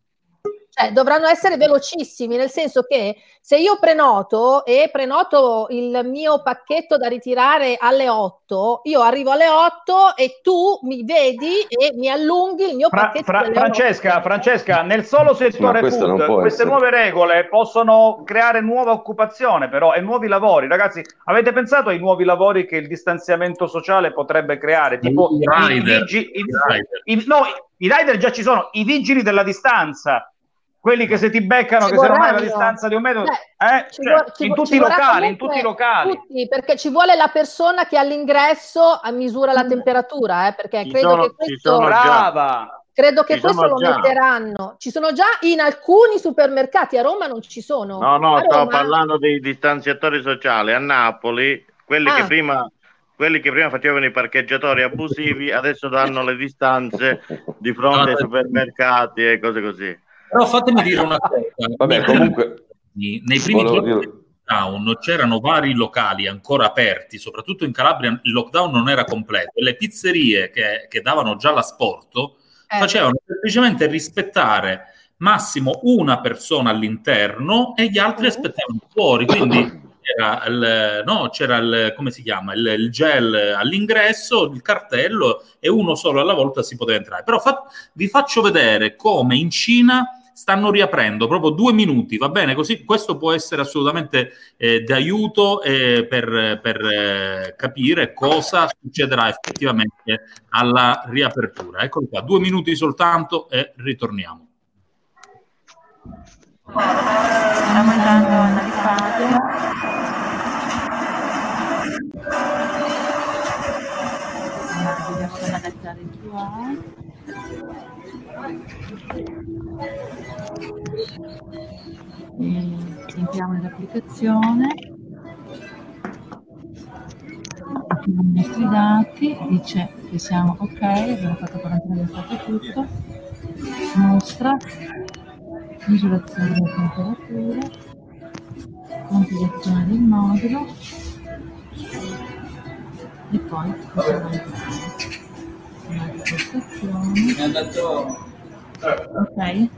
Cioè, dovranno essere velocissimi, nel senso che se io prenoto e prenoto il mio pacchetto da ritirare alle 8, io arrivo alle 8 e tu mi vedi e mi allunghi il mio Fra- pacchetto. Fra- Francesca, 8. Francesca, nel solo settore questo non food, può queste essere. nuove regole possono creare nuova occupazione, però, e nuovi lavori. Ragazzi, avete pensato ai nuovi lavori che il distanziamento sociale potrebbe creare? Tipo I i, i- i- no, i rider già ci sono, i vigili della distanza. Quelli che se ti beccano, Ci che se non hai la vorranno. distanza di un metro, Beh, eh, ci cioè, vuole- ci in tutti locali, in tutti i locali. tutti, perché ci vuole la persona che all'ingresso a misura la temperatura, eh, perché Ci credo sono- che ci questo sono già. Brava! credo che ci questo sono lo già. metteranno. Ci sono già in alcuni supermercati, a Roma non ci sono. No, no, A stavo Roma- parlando dei distanziatori sociali. A Napoli, quelli, Ah. che prima, quelli che prima facevano i parcheggiatori abusivi, adesso danno le distanze di fronte ai supermercati e cose così. Però fatemi dire una cosa. Vabbè, Nei primi comunque, giorni- nei primi giorni dire- del lockdown c'erano vari locali ancora aperti, soprattutto in Calabria il lockdown non era completo e le pizzerie che, che davano già l'asporto Eh. facevano semplicemente rispettare massimo una persona all'interno e gli altri Mm. aspettavano fuori, quindi c'era il, no, c'era il, come si chiama, il, il gel all'ingresso, il cartello e uno solo alla volta si poteva entrare. Però fa- vi faccio vedere come in Cina stanno riaprendo proprio due minuti, va bene? Così questo può essere assolutamente eh, d'aiuto eh, per, per, eh, capire cosa succederà effettivamente alla riapertura. Eccolo qua, due minuti soltanto e ritorniamo. Stiamo entrando nella fase. Devi appena adattare il QR. Entriamo nell'applicazione. Mettiamo i nostri dati, dice che siamo ok, abbiamo fatto quarantena, abbiamo fatto tutto. Mostra misurazione della temperatura, compilazione del modulo e poi possiamo entrare. Un'altra postazione. Ok.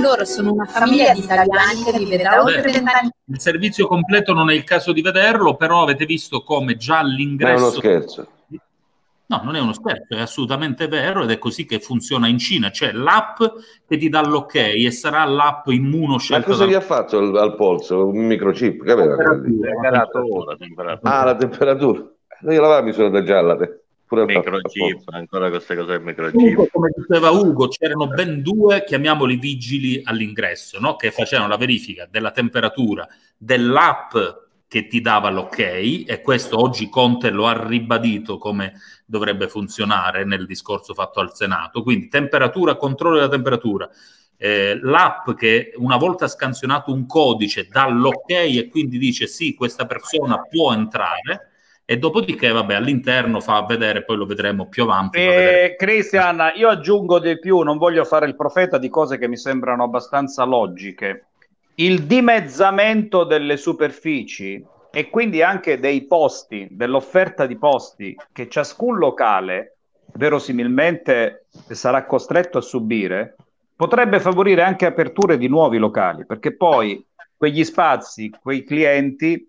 Loro sono una famiglia di italiani che vive da oltre vent'anni. il servizio completo non è il caso di vederlo, però avete visto come già Ma è uno scherzo. No, non è uno scherzo, è assolutamente vero ed è così che funziona in Cina. C'è l'app che ti dà l'ok e sarà l'app immuno Ma cosa da- gli ha fatto al, al polso? Un microchip? Che aveva? lì? Temperatura. Ah, la temperatura. Io l'aveva misurata già la te. Pure Microchip, ancora queste cose del microchip. Comunque, come diceva Ugo, c'erano ben due, chiamiamoli vigili all'ingresso, no? che facevano la verifica della temperatura dell'app che ti dava l'ok e questo oggi Conte lo ha ribadito come dovrebbe funzionare nel discorso fatto al Senato. Quindi temperatura, controllo della temperatura. Eh, l'app che una volta scansionato un codice dà l'ok e quindi dice sì, questa persona può entrare e dopodiché vabbè all'interno fa vedere, poi lo vedremo più avanti. Eh, Cristian, io aggiungo di più, non voglio fare il profeta di cose che mi sembrano abbastanza logiche. Il dimezzamento delle superfici e quindi anche dei posti, dell'offerta di posti che ciascun locale verosimilmente sarà costretto a subire, potrebbe favorire anche aperture di nuovi locali, perché poi quegli spazi, quei clienti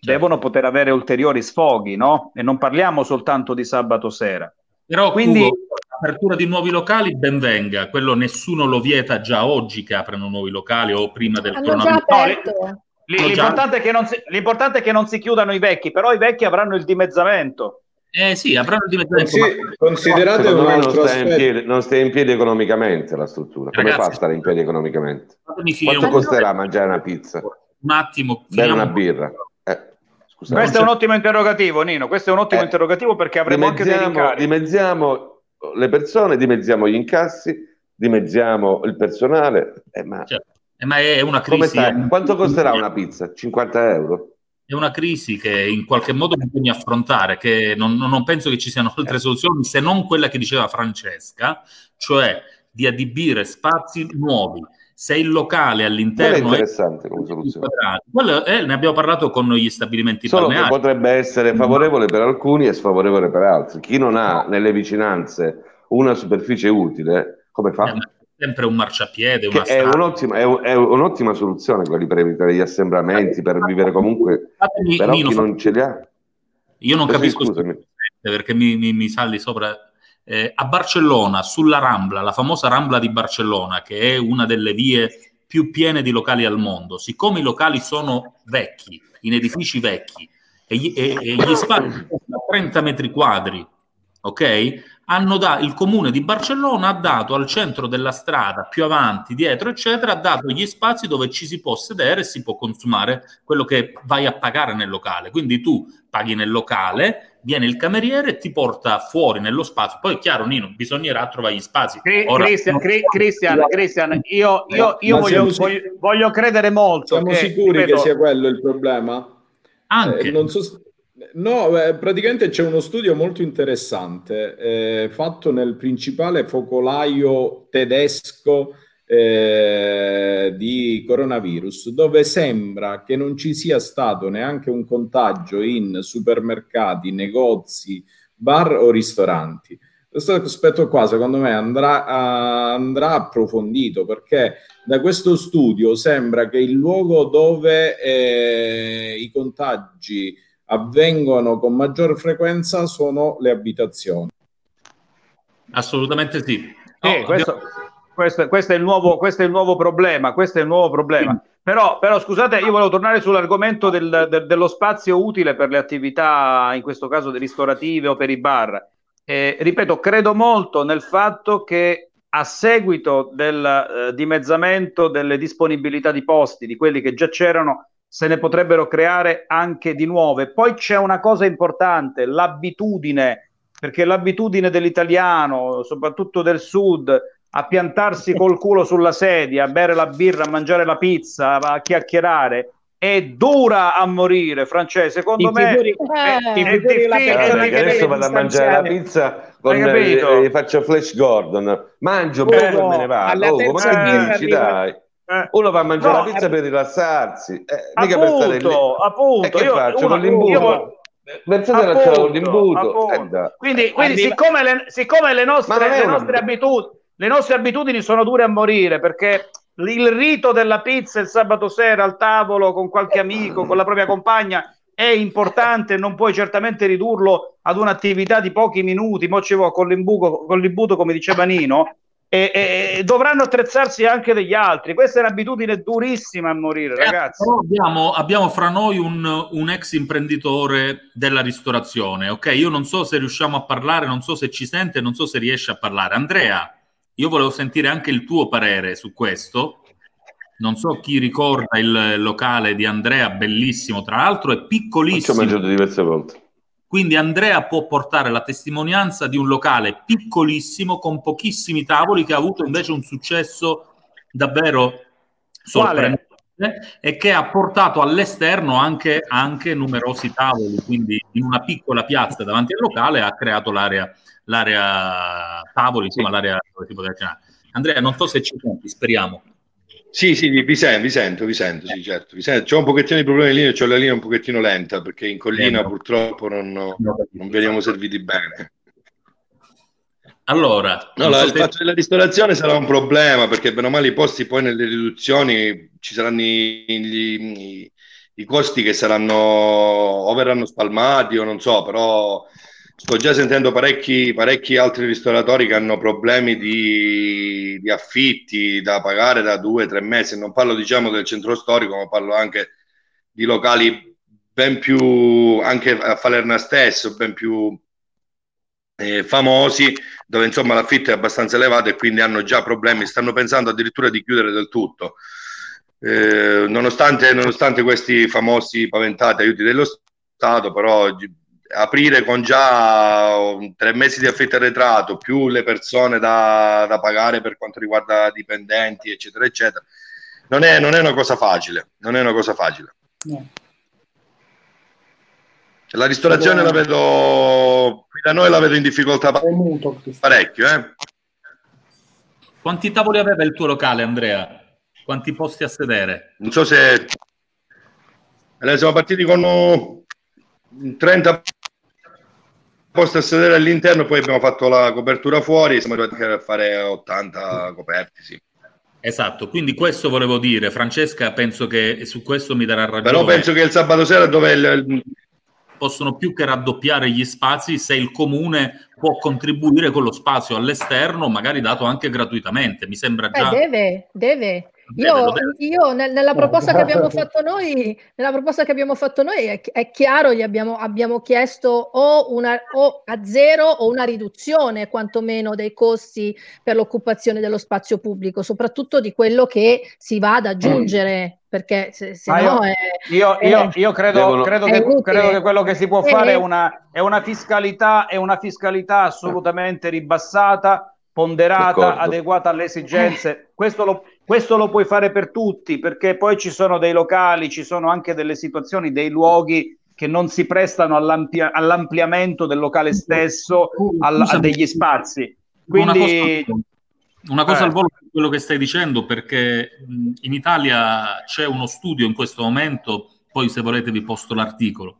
devono poter avere ulteriori sfoghi, no? E non parliamo soltanto di sabato sera. Però Quindi- Ugo, l'apertura di nuovi locali ben venga, quello nessuno lo vieta già oggi che aprono nuovi locali o prima del Hanno coronavirus. già- L'importante, è che non si, l'importante è che non si chiudano i vecchi, però i vecchi avranno il dimezzamento. Eh sì, avranno il dimezzamento. ma- Considerate un me non altro sta, piedi, non sta in piedi economicamente la struttura. Come Ragazzi, fa a stare in piedi economicamente? Quanto un- costerà mangiare una pizza? Un attimo, Bere una birra? Eh, scusate. Questo è un ottimo interrogativo, Nino. Questo è un ottimo Eh, interrogativo perché avremo anche dei dimezziamo, rincari. dimezziamo le persone, dimezziamo gli incassi, dimezziamo il personale. Eh, ma Cioè, eh, ma è una come crisi. stai? Quanto costerà una pizza? 50 euro? È una crisi che in qualche modo bisogna affrontare, che non, non penso che ci siano Eh. altre soluzioni se non quella che diceva Francesca, cioè di adibire spazi nuovi. Se il locale è all'interno è interessante come soluzione. quello è- ne abbiamo parlato con gli stabilimenti Solo balneari. potrebbe essere favorevole per alcuni e sfavorevole per altri. Chi non ha nelle vicinanze una superficie utile, come fa? Eh, sempre un marciapiede, una è, un'ottima, è, un- è un'ottima soluzione quelli per evitare gli assembramenti, per vivere comunque, Fatemi- però Nino, chi non ce li ha. Io non Sì, capisco scusami. perché mi, mi, mi salli sopra. Eh, a Barcellona, sulla Rambla, la famosa Rambla di Barcellona, che è una delle vie più piene di locali al mondo, siccome i locali sono vecchi, in edifici vecchi, e gli, e- e gli spazi sono da 30 metri quadri, ok? Da- il comune di Barcellona ha dato al centro della strada, più avanti, dietro, eccetera, ha dato gli spazi dove ci si può sedere e si può consumare quello che vai a pagare nel locale. Quindi tu paghi nel locale, viene il cameriere e ti porta fuori nello spazio. Poi è chiaro, Nino, bisognerà trovare gli spazi. Cri- Ora- Cristian, Cri- Cristian, Cristian, io, io, io voglio, voglio, voglio credere molto. Siamo che, sicuri ripeto, che sia quello il problema? Anche. Eh, non so se- No, eh, praticamente c'è uno studio molto interessante eh, fatto nel principale focolaio tedesco eh, di coronavirus, dove sembra che non ci sia stato neanche un contagio in supermercati, negozi, bar o ristoranti. Questo aspetto qua, secondo me, andrà, andrà approfondito perché da questo studio sembra che il luogo dove eh, i contagi avvengono con maggior frequenza sono le abitazioni. Assolutamente sì. Sì, No, questo, questo- questo è il nuovo, questo è il nuovo problema, questo è il nuovo problema. Però, però scusate, io volevo tornare sull'argomento del- del- dello spazio utile per le attività, in questo caso ristorative o per i bar. Eh, ripeto, credo molto nel fatto che a seguito del eh, dimezzamento delle disponibilità di posti, di quelli che già c'erano, se ne potrebbero creare anche di nuove. Poi c'è una cosa importante, l'abitudine, perché l'abitudine dell'italiano, soprattutto del sud, a piantarsi col culo sulla sedia, a bere la birra, a mangiare la pizza, a chiacchierare, è dura a morire, Francesco. Secondo me figuri- è, è difficile adesso vado a mangiare la pizza con eh, eh, faccio Flash Gordon, mangio, bevo e me ne vado. Oh, birra dici, dai? Eh, Uno va a mangiare No, la pizza eh, per rilassarsi, eh, mica per stare lì. appunto, appunto. E che Io- faccio uno- con l'imbuto? la cena con Appunto, l'imbuto. appunto. Eh. Quindi, quindi siccome, le, siccome le nostre, le nostre abitudini, le nostre abitudini sono dure a morire perché il rito della pizza il sabato sera al tavolo con qualche amico, con la propria compagna è importante, non puoi certamente ridurlo ad un'attività di pochi minuti, mo ci vuole con l'imbuto, con l'imbuto come diceva Nino, e, e- dovranno attrezzarsi anche degli altri. Questa è un'abitudine durissima a morire, ragazzi. Però abbiamo, abbiamo fra noi un, un ex imprenditore della ristorazione, ok? Io non so se riusciamo a parlare, non so se ci sente, non so se riesce a parlare. Andrea, io volevo sentire anche il tuo parere su questo. Non so chi ricorda il locale di Andrea, bellissimo, tra l'altro è Ci ho piccolissimo. mangiato diverse volte. Quindi Andrea può portare la testimonianza di un locale piccolissimo con pochissimi tavoli che ha avuto invece un successo davvero sorprendente e che ha portato all'esterno anche, anche numerosi tavoli. Quindi in una piccola piazza davanti al locale ha creato l'area, l'area tavoli, insomma l'area dove si poteva cenare. Andrea, non so se ci senti, speriamo. Sì, sì, vi, vi sento, vi sento, vi sento, sì, certo. Vi sento. C'ho un pochettino di problemi in linea, c'ho la linea un pochettino lenta perché in collina purtroppo non, non veniamo serviti bene. Allora, No, la- so il se- fatto della ristorazione sarà un problema perché bene o male i posti poi nelle riduzioni ci saranno i, i- i costi che saranno o verranno spalmati o non so, però sto già sentendo parecchi, parecchi altri ristoratori che hanno problemi di, di affitti da pagare da due, tre mesi. Non parlo diciamo del centro storico, ma parlo anche di locali ben più, anche a Falerna stesso, ben più eh, famosi, dove insomma l'affitto è abbastanza elevato e quindi hanno già problemi, stanno pensando addirittura di chiudere del tutto. Eh, nonostante, nonostante questi famosi paventati aiuti dello Stato, però aprire con già um, tre mesi di affitto arretrato, più le persone da, da pagare per quanto riguarda dipendenti, eccetera, eccetera, non è, non è una cosa facile, non è una cosa facile. No. La ristorazione la vedo, qui da noi la vedo in difficoltà parecchio, eh? quanti tavoli aveva il tuo locale, Andrea? Quanti posti a sedere? Non so se... Allora, siamo partiti con uh, 30 posto a sedere all'interno, poi abbiamo fatto la copertura fuori, siamo arrivati a fare 80 coperti, sì. Esatto, quindi questo volevo dire. Francesca, penso che su questo mi darà ragione. Però penso che il sabato sera dove il... possono più che raddoppiare gli spazi se il comune può contribuire con lo spazio all'esterno, magari dato anche gratuitamente. Mi sembra già... Eh, deve, deve. Io, io nel- nella proposta che abbiamo fatto noi, nella proposta che abbiamo fatto noi è, è chiaro, gli abbiamo, abbiamo chiesto o, una, o a zero o una riduzione quantomeno dei costi per l'occupazione dello spazio pubblico, soprattutto di quello che si va ad aggiungere, perché se, se Ma no io, è, io, è- io- io credo, Devono- credo è che, credo che quello che si può fare è una, è una fiscalità, è una fiscalità assolutamente ribassata, ponderata, D'accordo. adeguata alle esigenze. Questo lo, questo lo puoi fare per tutti, perché poi ci sono dei locali, ci sono anche delle situazioni, dei luoghi che non si prestano all'ampia- all'ampliamento del locale stesso, al- a degli spazi. Quindi, una cosa Eh. al volo su quello che stai dicendo, perché in Italia c'è uno studio in questo momento, poi se volete vi posto l'articolo.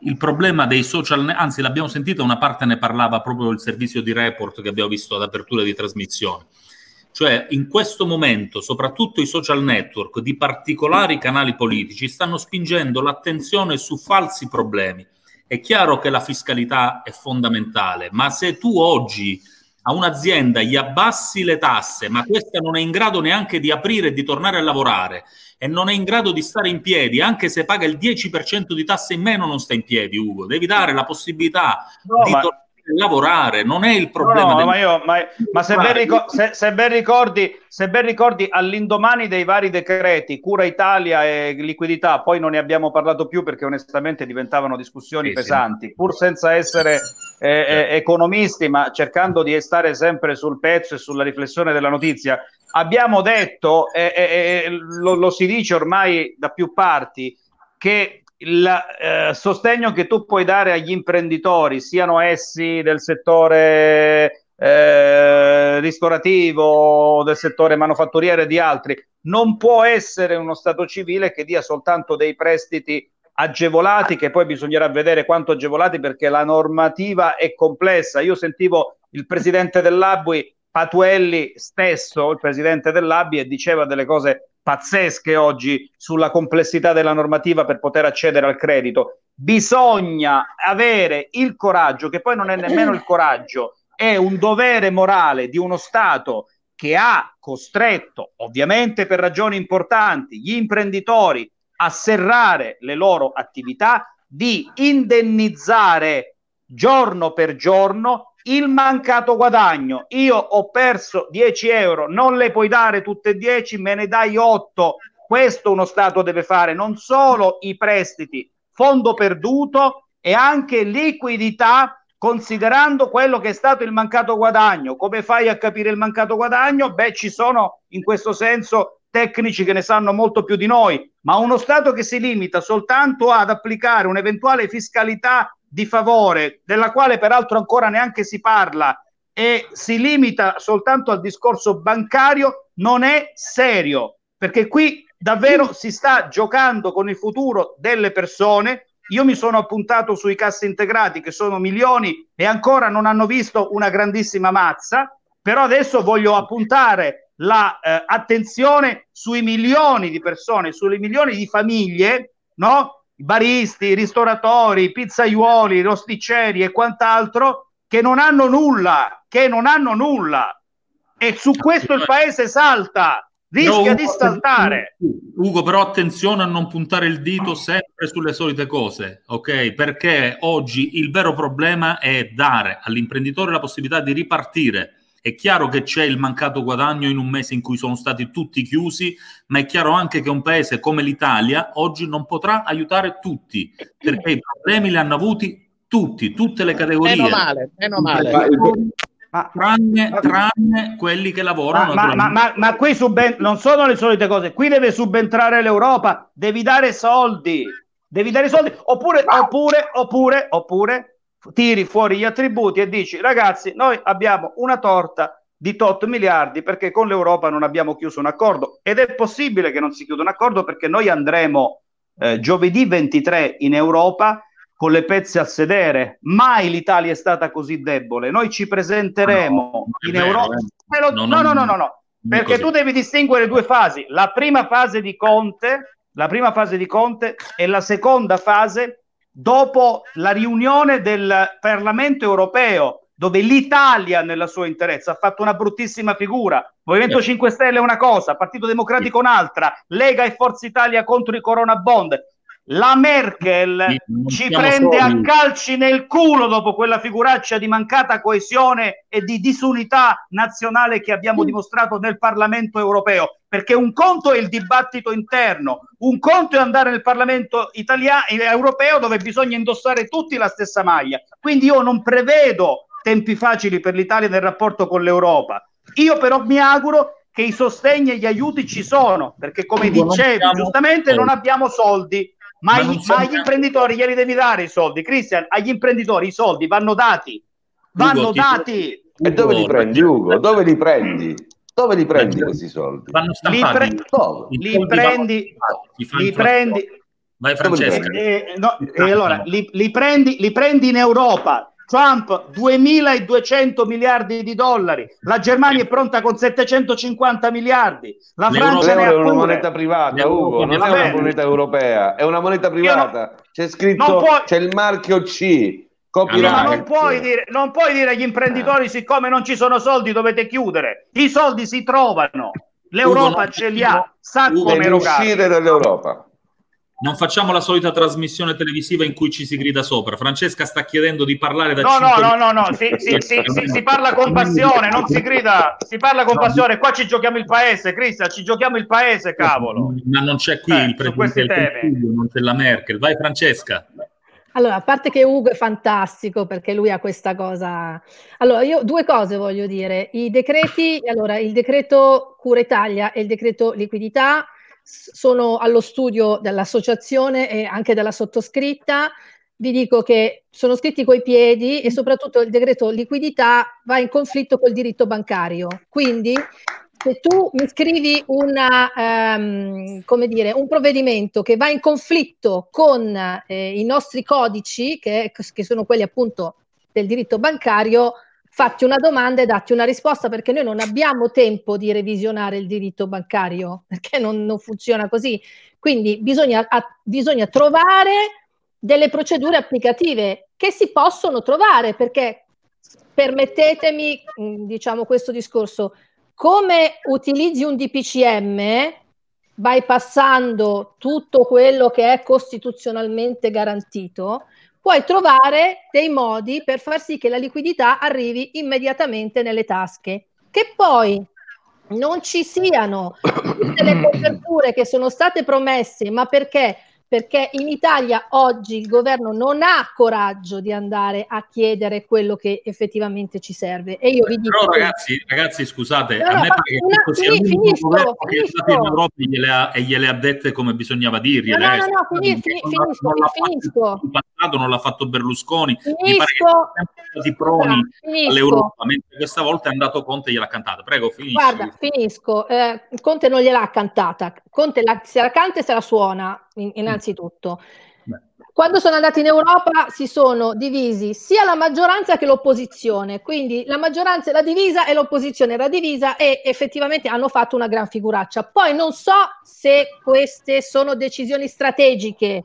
Il problema dei social, anzi l'abbiamo sentito, una parte ne parlava proprio il servizio di report che abbiamo visto ad apertura di trasmissione. Cioè, in questo momento, soprattutto i social network di particolari canali politici stanno spingendo l'attenzione su falsi problemi. È chiaro che la fiscalità è fondamentale, ma se tu oggi a un'azienda gli abbassi le tasse, ma questa non è in grado neanche di aprire e di tornare a lavorare e non è in grado di stare in piedi, anche se paga il 10% di tasse in meno, non sta in piedi, Ugo. Devi dare la possibilità No, di ma- tornare lavorare, non è il No, problema no, del- ma, io, ma, ma se, ben ricor- se- se ben ricordi, se ben ricordi all'indomani dei vari decreti, Cura Italia e liquidità, poi non ne abbiamo parlato più perché onestamente diventavano discussioni Sì, sì. pesanti, pur senza essere eh, eh, economisti, ma cercando di stare sempre sul pezzo e sulla riflessione della notizia. Abbiamo detto, e e- e lo, lo si dice ormai da più parti, che il eh, sostegno che tu puoi dare agli imprenditori, siano essi del settore eh, ristorativo, del settore manufatturiero e di altri, non può essere uno Stato civile che dia soltanto dei prestiti agevolati, che poi bisognerà vedere quanto agevolati perché la normativa è complessa. Io sentivo il presidente dell'ABUI, Patuelli stesso, il presidente dell'ABI, e diceva delle cose pazzesche oggi sulla complessità della normativa per poter accedere al credito. Bisogna avere il coraggio, che poi non è nemmeno il coraggio, è un dovere morale di uno Stato che ha costretto, ovviamente per ragioni importanti, gli imprenditori a serrare le loro attività, di indennizzare giorno per giorno il mancato guadagno. Io ho perso 10 euro, non le puoi dare tutte e 10, me ne dai 8. Questo uno Stato deve fare, non solo i prestiti, fondo perduto e anche liquidità considerando quello che è stato il mancato guadagno. Come fai a capire il mancato guadagno? Beh, ci sono in questo senso tecnici che ne sanno molto più di noi, ma uno Stato che si limita soltanto ad applicare un'eventuale fiscalità di favore, della quale peraltro ancora neanche si parla, e si limita soltanto al discorso bancario, non è serio, perché qui davvero si sta giocando con il futuro delle persone. Io mi sono appuntato sui cassi integrati che sono milioni e ancora non hanno visto una grandissima mazza, però adesso voglio appuntare la eh, sui milioni di persone, sulle milioni di famiglie, no? Baristi, ristoratori, pizzaiuoli, rosticceri e quant'altro che non hanno nulla, che non hanno nulla. E su questo il paese salta, rischia Però, di saltare. Ugo, però attenzione a non puntare il dito sempre sulle solite cose, ok? Perché oggi il vero problema è dare all'imprenditore la possibilità di ripartire. È chiaro che c'è il mancato guadagno in un mese in cui sono stati tutti chiusi, ma è chiaro anche che un paese come l'Italia oggi non potrà aiutare tutti, perché i problemi li hanno avuti tutti, tutte le categorie. Meno male, meno male. Tranne, tranne quelli che lavorano. Ma, ma, ma, ma, ma qui suben- non sono le solite cose, qui deve subentrare l'Europa, devi dare soldi, devi dare soldi, oppure, oppure, oppure, oppure tiri fuori gli attributi e dici ragazzi, noi abbiamo una torta di tot miliardi perché con l'Europa non abbiamo chiuso un accordo ed è possibile che non si chiuda un accordo perché noi andremo eh, giovedì 23 in Europa con le pezze a sedere. Mai l'Italia è stata così debole. Noi ci presenteremo No, non è in vero, Europa. eh. Lo- No, No, no, no, no, no. no, no. Perché così. tu devi distinguere due fasi. La prima fase di Conte, la prima fase di Conte e la seconda fase dopo la riunione del Parlamento europeo, dove l'Italia nella sua interezza ha fatto una bruttissima figura. Movimento 5 Stelle è una cosa, Partito Democratico un'altra, Lega e Forza Italia contro i Corona Bond. La Merkel non ci prende a soli. calci nel culo dopo quella figuraccia di mancata coesione e di disunità nazionale che abbiamo dimostrato nel Parlamento europeo. Perché un conto è il dibattito interno, un conto è andare nel Parlamento italiano, europeo dove bisogna indossare tutti la stessa maglia. Quindi io non prevedo tempi facili per l'Italia nel rapporto con l'Europa. Io però mi auguro che i sostegni e gli aiuti ci sono, perché come dicevi giustamente non abbiamo soldi, ma, Ma agli- non ma agli imprenditori glieli devi dare i soldi. Cristian, agli imprenditori i soldi vanno dati, vanno Ugo, ti- dati. E dove li prendi, Ugo? Dove li prendi? Dove li prendi questi soldi? Vanno Li, pre- li prendi, li prendi, Vai Francesca. eh, no, e allora li, li prendi, li prendi in Europa. Trump 2200 miliardi di dollari, la Germania è pronta con 750 miliardi, la Francia ne ha L'euro è una pure. moneta privata, L'euro Ugo, non è una moneta europea, è una moneta privata. C'è scritto, non puoi- c'è il marchio C, Ma copyright. non puoi, dire, non puoi dire agli imprenditori, siccome non ci sono soldi, dovete chiudere. I soldi si trovano. L'Europa Ugo, ce li ha, sa come uscire dall'Europa. Non facciamo la solita trasmissione televisiva in cui ci si grida sopra. Francesca sta chiedendo di parlare da No, no, no, no, no, si, si- si- si- si parla con passione, non si grida, si parla con passione. Qua ci giochiamo il paese, Cristian, ci giochiamo il paese, cavolo. Ma non c'è qui Eh, il su presidente questi del temi. Consiglio, non c'è la Merkel. Vai Francesca. Allora, a parte che Ugo è fantastico perché lui ha questa cosa. Allora, io due cose voglio dire. I decreti, allora, il decreto Cura Italia e il decreto liquidità sono allo studio dell'associazione e anche della sottoscritta. Vi dico che sono scritti coi piedi e soprattutto il decreto liquidità va in conflitto col diritto bancario. Quindi se tu mi scrivi una, come dire, un provvedimento che va in conflitto con eh, i nostri codici, che, che sono quelli appunto del diritto bancario, fatti una domanda e datti una risposta perché noi non abbiamo tempo di revisionare il diritto bancario perché non, non funziona così. Quindi bisogna, a- bisogna trovare delle procedure applicative che si possono trovare perché permettetemi, mh, diciamo questo discorso, come utilizzi un DPCM bypassando tutto quello che è costituzionalmente garantito, puoi trovare dei modi per far sì che la liquidità arrivi immediatamente nelle tasche. Che poi non ci siano tutte le coperture che sono state promesse, ma perché? Perché in Italia oggi il governo non ha coraggio di andare a chiedere quello che effettivamente ci serve. E io vi dico Però ragazzi, ragazzi, scusate, No, a me che una- questo sia finisco, governo che è stato in finisco. Europa e gliele, ha, e gliele ha dette come bisognava dirgliele. No, no, no, no, fini- Perché fini- non l'ha- finisco, non l'ha fatto finisco. in passato, non l'ha fatto Berlusconi. Mi pare che Finisco. stati proni Finisco. all'Europa, mentre questa volta è andato Conte e gliel'ha cantata. Prego, finisci. Guarda, finisco. Eh, Conte non gliel'ha cantata. Conte la, se la canta e se la suona, in- innanzitutto. Quando sono andati in Europa si sono divisi sia la maggioranza che l'opposizione, quindi la maggioranza era divisa e l'opposizione era divisa e effettivamente hanno fatto una gran figuraccia. Poi non so se queste sono decisioni strategiche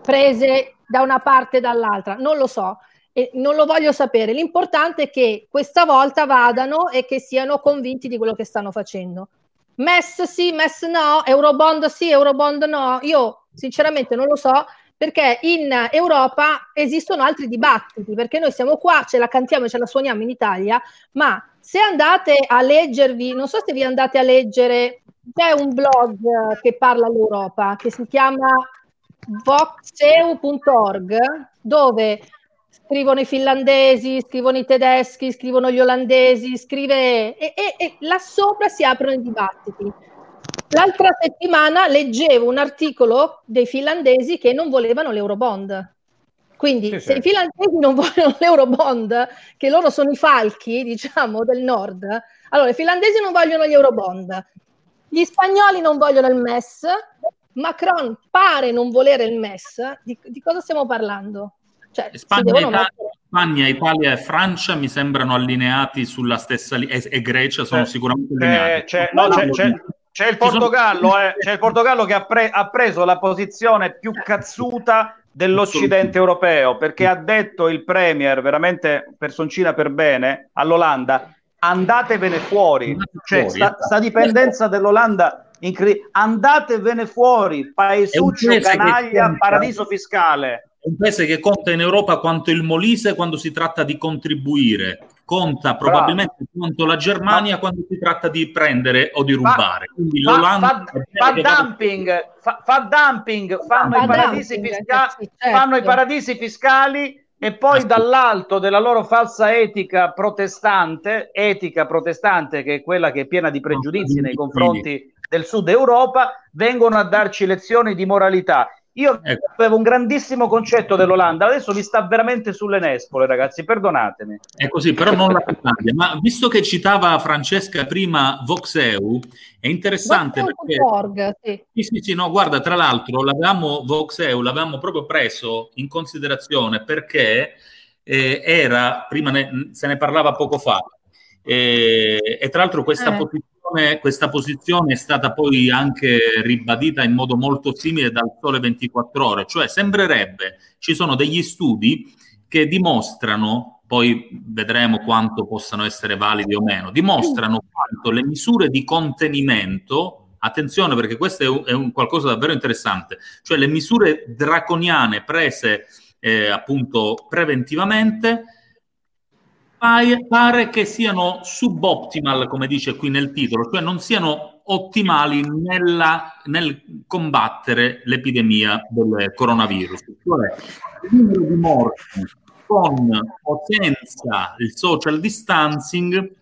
prese da una parte e dall'altra, non lo so e non lo voglio sapere. L'importante è che questa volta vadano e che siano convinti di quello che stanno facendo. MES sì, MES no, Eurobond sì, Eurobond no. Io sinceramente non lo so perché in Europa esistono altri dibattiti, perché noi siamo qua, ce la cantiamo e ce la suoniamo in Italia, ma se andate a leggervi, non so se vi andate a leggere, c'è un blog che parla all'Europa che si chiama voxeu.org dove scrivono i finlandesi, scrivono i tedeschi, scrivono gli olandesi, scrive e, e- e là sopra si aprono i dibattiti. L'altra settimana leggevo un articolo dei finlandesi che non volevano l'Eurobond. Quindi Sì, se sì. i finlandesi non vogliono l'Eurobond, che loro sono i falchi, diciamo, del nord, allora i finlandesi non vogliono gli Eurobond, gli spagnoli non vogliono il MES, Macron pare non volere il MES, di, di cosa stiamo parlando? Cioè, Spagna, Italia, mettere- Spagna, Italia e Francia mi sembrano allineati sulla stessa linea e, e Grecia sono Eh, sicuramente C'è, allineati. c'è- no, c'è- c'è- il Portogallo, eh, c'è il Portogallo che ha, pre- ha preso la posizione più cazzuta dell'Occidente europeo perché ha detto il Premier, veramente personcina per bene, all'Olanda, andatevene fuori. Cioè, sta, sta dipendenza dell'Olanda, incre- andatevene fuori, paesuccio, canaglia, conta. paradiso fiscale. È un paese che conta in Europa quanto il Molise quando si tratta di contribuire, conta probabilmente quanto la Germania quando si tratta di prendere o di rubare. Quindi Fa, l'Olanda fa- fa dumping, fa, fa dumping, fanno, Fa i paradisi dumping, fisca- certo. fanno i paradisi fiscali e poi dall'alto della loro falsa etica protestante, etica protestante che è quella che è piena di pregiudizi nei confronti del sud Europa, vengono a darci lezioni di moralità. Io Ecco. avevo un grandissimo concetto dell'Olanda, adesso mi sta veramente sulle nespole, ragazzi, perdonatemi. È così, però non la Finlandia. Ma visto che citava Francesca prima Voxeu, è interessante perché... Voxeu.org, sì. Sì, sì, sì, no, guarda, tra l'altro l'avevamo, Voxeu, l'avevamo proprio preso in considerazione perché eh, era, prima ne- se ne parlava poco fa, eh, e tra l'altro questa, Eh. posizione, questa posizione è stata poi anche ribadita in modo molto simile dal Sole 24 Ore, cioè sembrerebbe, ci sono degli studi che dimostrano, poi vedremo quanto possano essere validi o meno, dimostrano quanto le misure di contenimento, attenzione perché questo è un, è un qualcosa davvero interessante, cioè le misure draconiane prese eh, appunto preventivamente pare, che siano suboptimal, come dice qui nel titolo, cioè non siano ottimali nella- nel combattere l'epidemia del coronavirus. Cioè, il numero di morti con o senza il social distancing,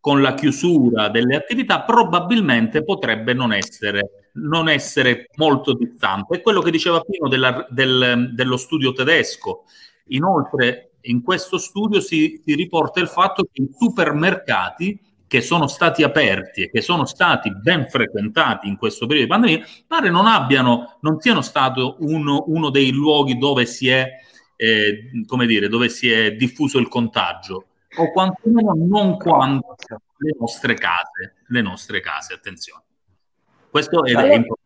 con la chiusura delle attività, probabilmente potrebbe non essere, non essere molto distante. È quello che diceva Pino della- del- dello studio tedesco. Inoltre, in questo studio si, si riporta il fatto che i supermercati che sono stati aperti e che sono stati ben frequentati in questo periodo di pandemia, pare non abbiano, non siano stato uno, uno dei luoghi dove si è, eh, come dire, dove si è diffuso il contagio, o quantomeno non quanto le nostre case, le nostre case, attenzione. Questo è, è importante.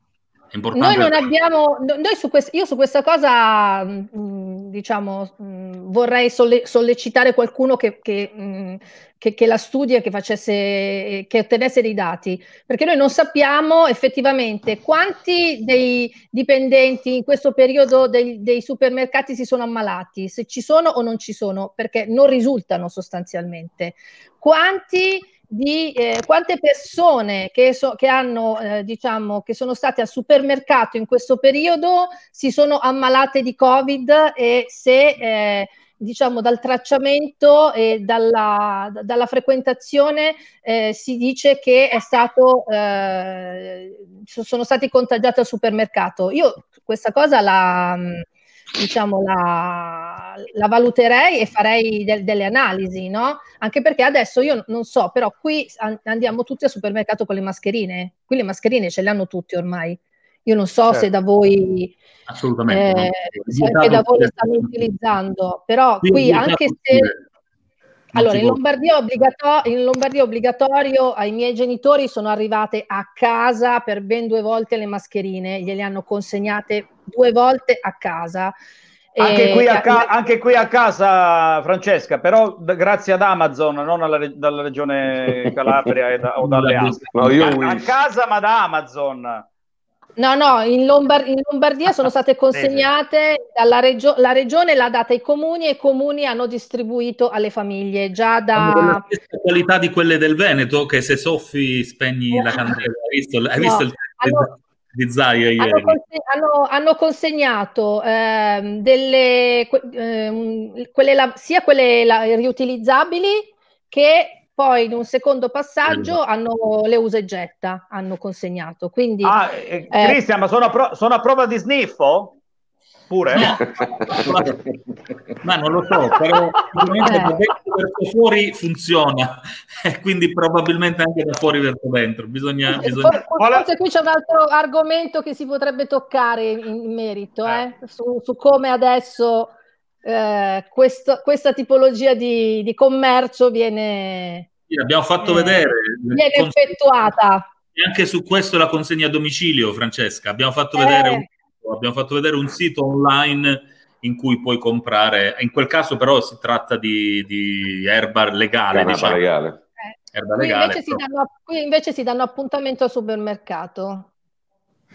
Noi non abbiamo, no- noi su quest- io su questa cosa, mh, diciamo, mh, vorrei solle- sollecitare qualcuno che, che, mh, che- che la studia, che facesse, che ottenesse dei dati, perché noi non sappiamo effettivamente quanti dei dipendenti in questo periodo dei, dei supermercati si sono ammalati, se ci sono o non ci sono, perché non risultano sostanzialmente. Quanti di eh, quante persone che, so- che hanno, eh, diciamo, che sono state al supermercato in questo periodo si sono ammalate di Covid e se, eh, diciamo, dal tracciamento e dalla, dalla frequentazione eh, si dice che stato, eh, so- sono stati contagiati al supermercato. Io questa cosa la, mh, diciamo, la, la valuterei e farei del- delle analisi, no? Anche perché adesso io non so, però qui an- andiamo tutti al supermercato con le mascherine. Qui le mascherine ce le hanno tutti ormai. Io non so se Certo. da voi, Assolutamente. no. eh, È se anche da voi le stanno utilizzando, però Qui anche se allora, in Lombardia, obbligato- in Lombardia obbligatorio, ai miei genitori sono arrivate a casa per ben due volte le mascherine, gliele hanno consegnate due volte a casa. Anche E- qui, a ca- anche qui a casa, Francesca, però d- grazie ad Amazon, non alla re- dalla regione Calabria e da- o dalle Alpi. No, io a, a casa, ma da Amazon. No, no, in, Lombar- in Lombardia sono state consegnate dalla regio- la regione, l'ha data ai comuni e i comuni hanno distribuito alle famiglie già da... la stessa qualità di quelle del Veneto, che se soffi spegni la candela. Hai visto, hai No, visto il Zaia Hanno, ieri? conse- hanno- hanno consegnato ehm, delle, que- ehm, quelle la- sia quelle la- riutilizzabili che poi in un secondo passaggio hanno le usa e getta, hanno consegnato. Quindi, Ah, eh, eh, Cristian, ma sono a, pro- sono a prova di sniffo? Pure? Ma non lo so, però sicuramente da dentro verso fuori funziona, e quindi probabilmente anche da fuori verso dentro. Bisogna, eh, bisogna... for- forse qui c'è un altro argomento che si potrebbe toccare in, in merito, eh, su, su come adesso eh, questo, questa tipologia di, di commercio viene, Sì, abbiamo fatto eh, vedere viene con- effettuata. e anche su questo la consegna a domicilio, Francesca. Abbiamo fatto Eh. vedere un, abbiamo fatto vedere un sito online in cui puoi comprare. In quel caso, però, si tratta di, di erba legale, diciamo. legale. Erba Qui legale. invece, danno, qui invece si danno appuntamento al supermercato.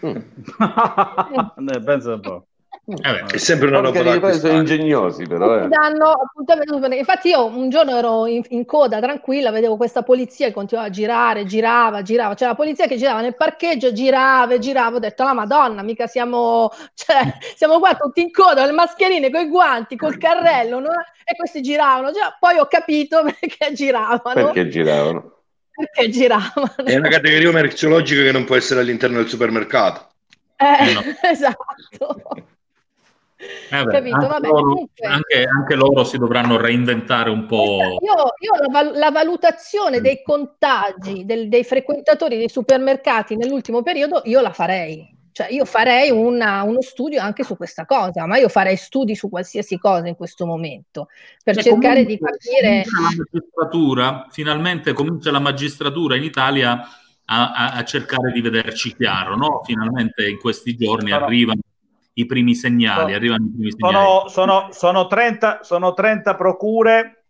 Eh, Pensa un po'. È sempre una roba da sono ingegnosi però. Eh. danno appuntamento. Infatti io un giorno ero in, in coda tranquilla, vedevo questa polizia che continuava a girare, girava, girava. C'era la polizia che girava nel parcheggio, girava e girava. Ho detto, la madonna, mica siamo, cioè, siamo qua tutti in coda, con le mascherine, con i guanti, col carrello, no? e questi giravano. Già- Poi ho capito perché giravano. Perché giravano? Perché giravano. È una categoria merceologica che non può essere all'interno del supermercato. Eh, esatto. Eh beh, Capito? anche, Vabbè, loro, comunque- anche- anche loro si dovranno reinventare un po'. Io, io la, la valutazione dei contagi del- dei frequentatori dei supermercati nell'ultimo periodo, io la farei. Cioè, io farei una- uno studio anche su questa cosa, ma io farei studi su qualsiasi cosa in questo momento per Beh, cercare di capire. comincia la magistratura, finalmente comincia la magistratura in Italia a, a- a cercare di vederci chiaro, no? Finalmente in questi giorni arrivano i primi segnali, Sono- arrivano i primi segnali. Sono, sono, sono 30, sono 30 procure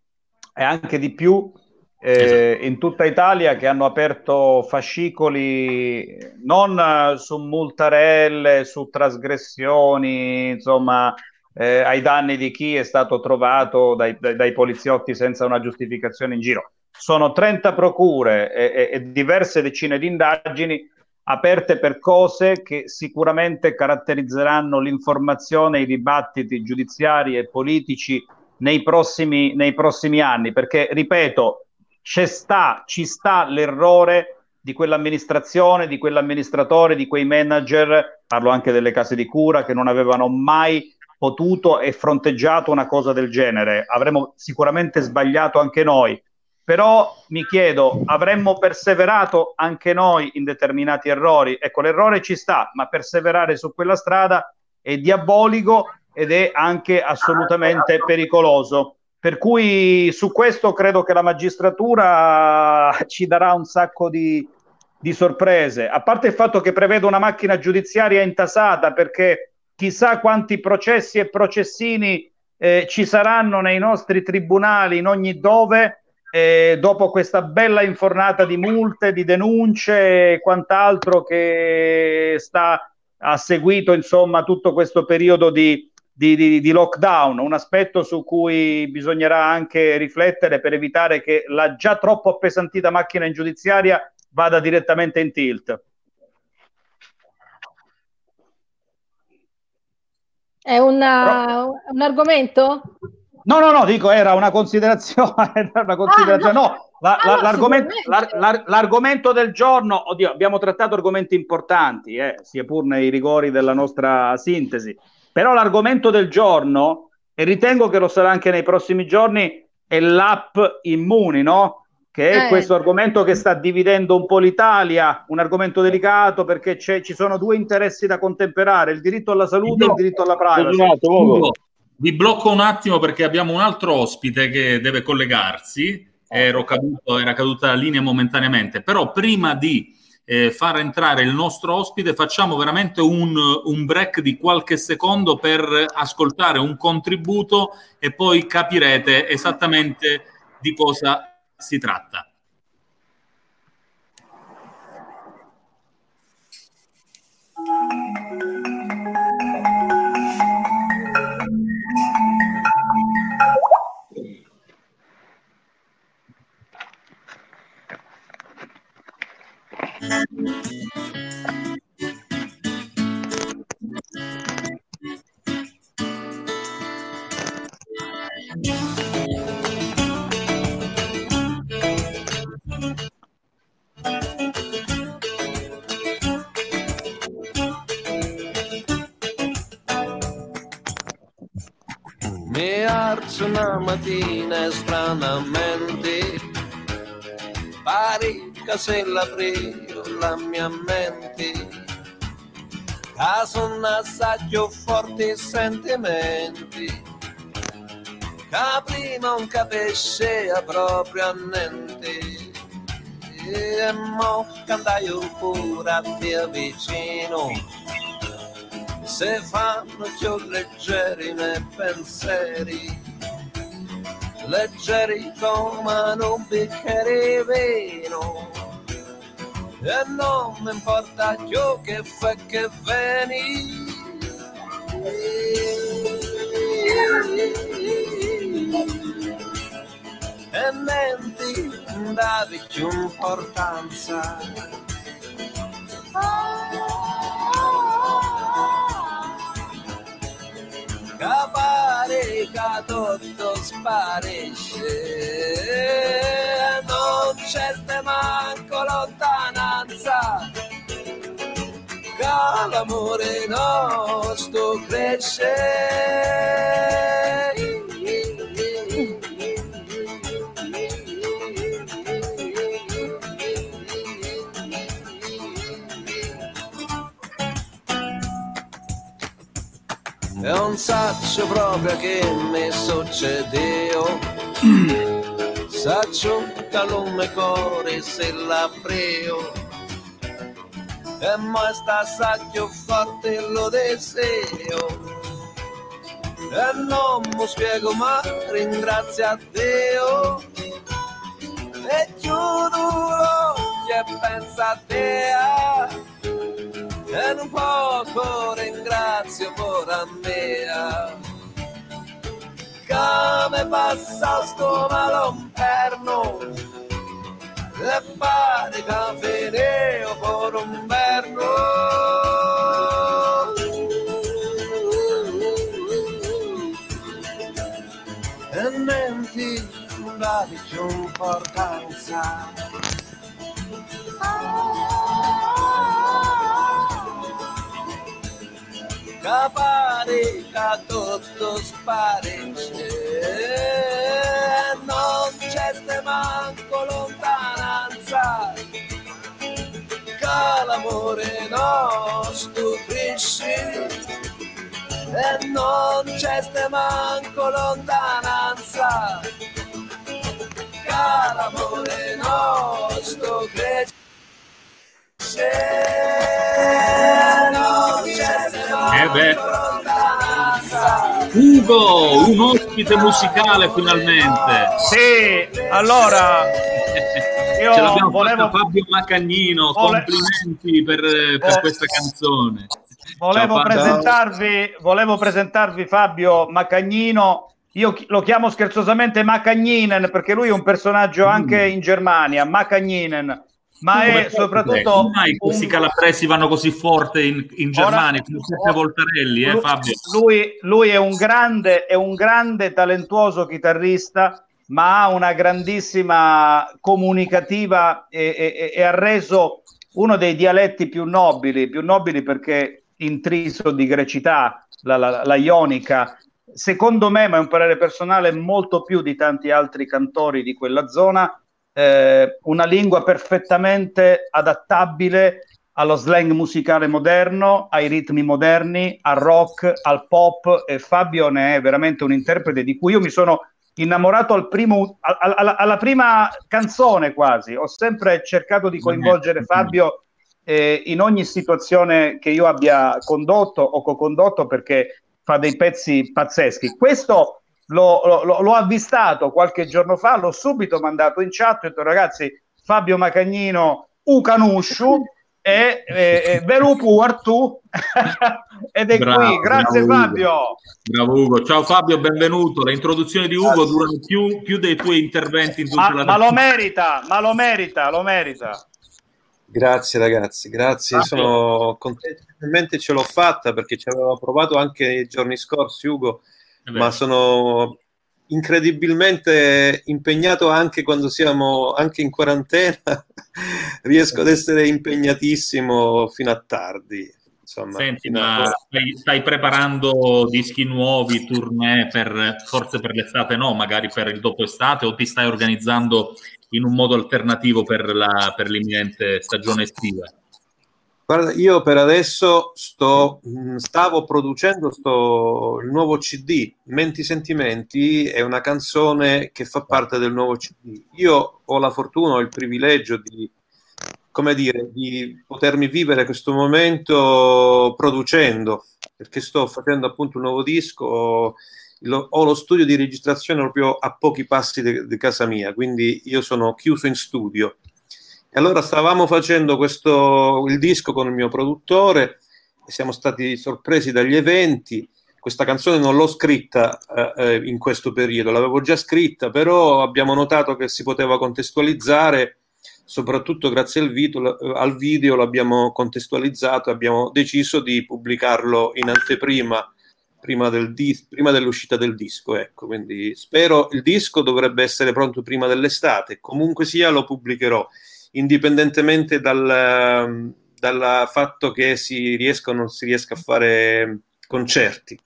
e anche di più eh, in tutta Italia che hanno aperto fascicoli non su multarelle, su trasgressioni, insomma, eh, ai danni di chi è stato trovato dai, dai- dai poliziotti senza una giustificazione in giro. Sono 30 procure e, e- e diverse decine di indagini aperte per cose che sicuramente caratterizzeranno l'informazione i dibattiti giudiziari e politici nei prossimi, nei prossimi anni, perché, ripeto, sta, ci sta l'errore di quell'amministrazione, di quell'amministratore, di quei manager, parlo anche delle case di cura, che non avevano mai potuto e fronteggiato una cosa del genere. Avremmo sicuramente sbagliato anche noi, però mi chiedo, avremmo perseverato anche noi in determinati errori? Ecco, l'errore ci sta, ma perseverare su quella strada è diabolico ed è anche assolutamente pericoloso. Per cui su questo credo che la magistratura ci darà un sacco di, di sorprese, a parte il fatto che prevede una macchina giudiziaria intasata perché chissà quanti processi e processini eh, ci saranno nei nostri tribunali in ogni dove eh, dopo questa bella infornata di multe, di denunce e quant'altro che sta ha seguito insomma tutto questo periodo di, di, di, di lockdown, un aspetto su cui bisognerà anche riflettere per evitare che la già troppo appesantita macchina in giudiziaria vada direttamente in tilt. È una- un argomento? No, no, no, dico era una considerazione, era una considerazione. no, la- Ah, la- no, l'argomento, l'ar- l'argomento del giorno, oddio, abbiamo trattato argomenti importanti, eh, sia pur nei rigori della nostra sintesi, però l'argomento del giorno, e ritengo che lo sarà anche nei prossimi giorni, è l'app Immuni, no? Che è Eh. questo argomento che sta dividendo un po' l'Italia, un argomento delicato perché c'è- ci sono due interessi da contemperare, il diritto alla salute e il diritto alla privacy. Vi blocco un attimo perché abbiamo un altro ospite che deve collegarsi. Ero caduto, era caduta la linea momentaneamente, però prima di eh, far entrare il nostro ospite facciamo veramente un, un break di qualche secondo per ascoltare un contributo e poi capirete esattamente di cosa si tratta. Mi alzo una mattina e stranamente pare che se l'aprio la mia mente che sono assaggio forti sentimenti che prima non capisce proprio a niente. E mo andai pure a te vicino, se fanno più leggeri i miei pensieri, leggeri come un bicchiere vino. E non mi importa più che fa che veni. E menti davi più importanza. Capare che tutto sparisce, non c'è manco lontananza, che l'amore nostro cresce. Non saccio proprio che mi succedeu Saccio che non mi cuore se l'aprio E mo sta sacchio forte lo deseo. E non mi spiego ma ringrazio a Dio. E chiudo l'occhio e penso a te e un poco ringrazio pure a me che mi passa sto malomperno e pare che fineo per un verno menti non davi più importanza che pare che tutto sparisce non c'è ste manco lontananza che l'amore nostro cresce e non c'è ste manco lontananza che l'amore nostro cresce Eh beh. Ugo, un ospite musicale finalmente. Sì, allora io Ce l'abbiamo volevo- fatta Fabio Macagnino, Vole- complimenti per, per Vo- questa canzone. Volevo Ciao, presentarvi, volevo presentarvi Fabio Macagnino. Io lo chiamo scherzosamente Macagninen perché lui è un personaggio anche in Germania, Macagninen, ma è Come- soprattutto Come mai un- questi calabresi vanno così forte in, in Germania, come Giuseppe Voltarelli, eh, Fabio? Lui, lui è un grande, è un grande talentuoso chitarrista, ma ha una grandissima comunicativa e, e- e ha reso uno dei dialetti più nobili, più nobili perché intriso di grecità, la, la- la ionica. Secondo me, ma è un parere personale, molto più di tanti altri cantori di quella zona, eh, una lingua perfettamente adattabile allo slang musicale moderno, ai ritmi moderni, al rock, al pop e Fabio ne è veramente un interprete di cui io mi sono innamorato al primo, al- al- alla, prima canzone quasi. Ho sempre cercato di coinvolgere Fabio eh, in ogni situazione che io abbia condotto o co-condotto perché fa dei pezzi pazzeschi. Questo l'ho, l'ho- l'ho avvistato qualche giorno fa, l'ho subito mandato in chat, ho detto ragazzi Fabio Macagnino Ucanusciu e, e, e Velupu Artù ed è Bravo, qui, grazie bravo, Ugo. Fabio. Bravo Ugo, ciao Fabio, benvenuto. Le introduzioni di Ugo durano più, più dei tuoi interventi in tutta Ma, la ma lo merita, ma lo merita, lo merita. Grazie ragazzi, grazie, Fabio. sono contento, finalmente ce l'ho fatta perché ci avevo provato anche nei giorni scorsi Ugo. Ma sono incredibilmente impegnato anche quando siamo anche in quarantena, riesco ad essere impegnatissimo fino a tardi. Insomma, Senti, ma stai, stai preparando dischi nuovi, tournée per forse per l'estate, no, magari per il dopo estate, o ti stai organizzando in un modo alternativo per, la, per l'imminente stagione estiva? Guarda, io per adesso sto, mh, stavo producendo sto, il nuovo CD, Menti Sentimenti, è una canzone che fa parte del nuovo CD. Io ho la fortuna, ho il privilegio di, come dire, di potermi vivere questo momento producendo, perché sto facendo appunto un nuovo disco, lo- ho lo studio di registrazione proprio a pochi passi di casa mia, quindi io sono chiuso in studio. E allora stavamo facendo questo, il disco con il mio produttore e siamo stati sorpresi dagli eventi. Questa canzone non l'ho scritta eh, eh, in questo periodo, l'avevo già scritta, però abbiamo notato che si poteva contestualizzare, soprattutto grazie al video, al video l'abbiamo contestualizzato e abbiamo deciso di pubblicarlo in anteprima prima, del dis- prima dell'uscita del disco. Ecco, quindi spero il disco dovrebbe essere pronto prima dell'estate, comunque sia lo pubblicherò indipendentemente dal, dal fatto che si riesca o non si riesca a fare concerti.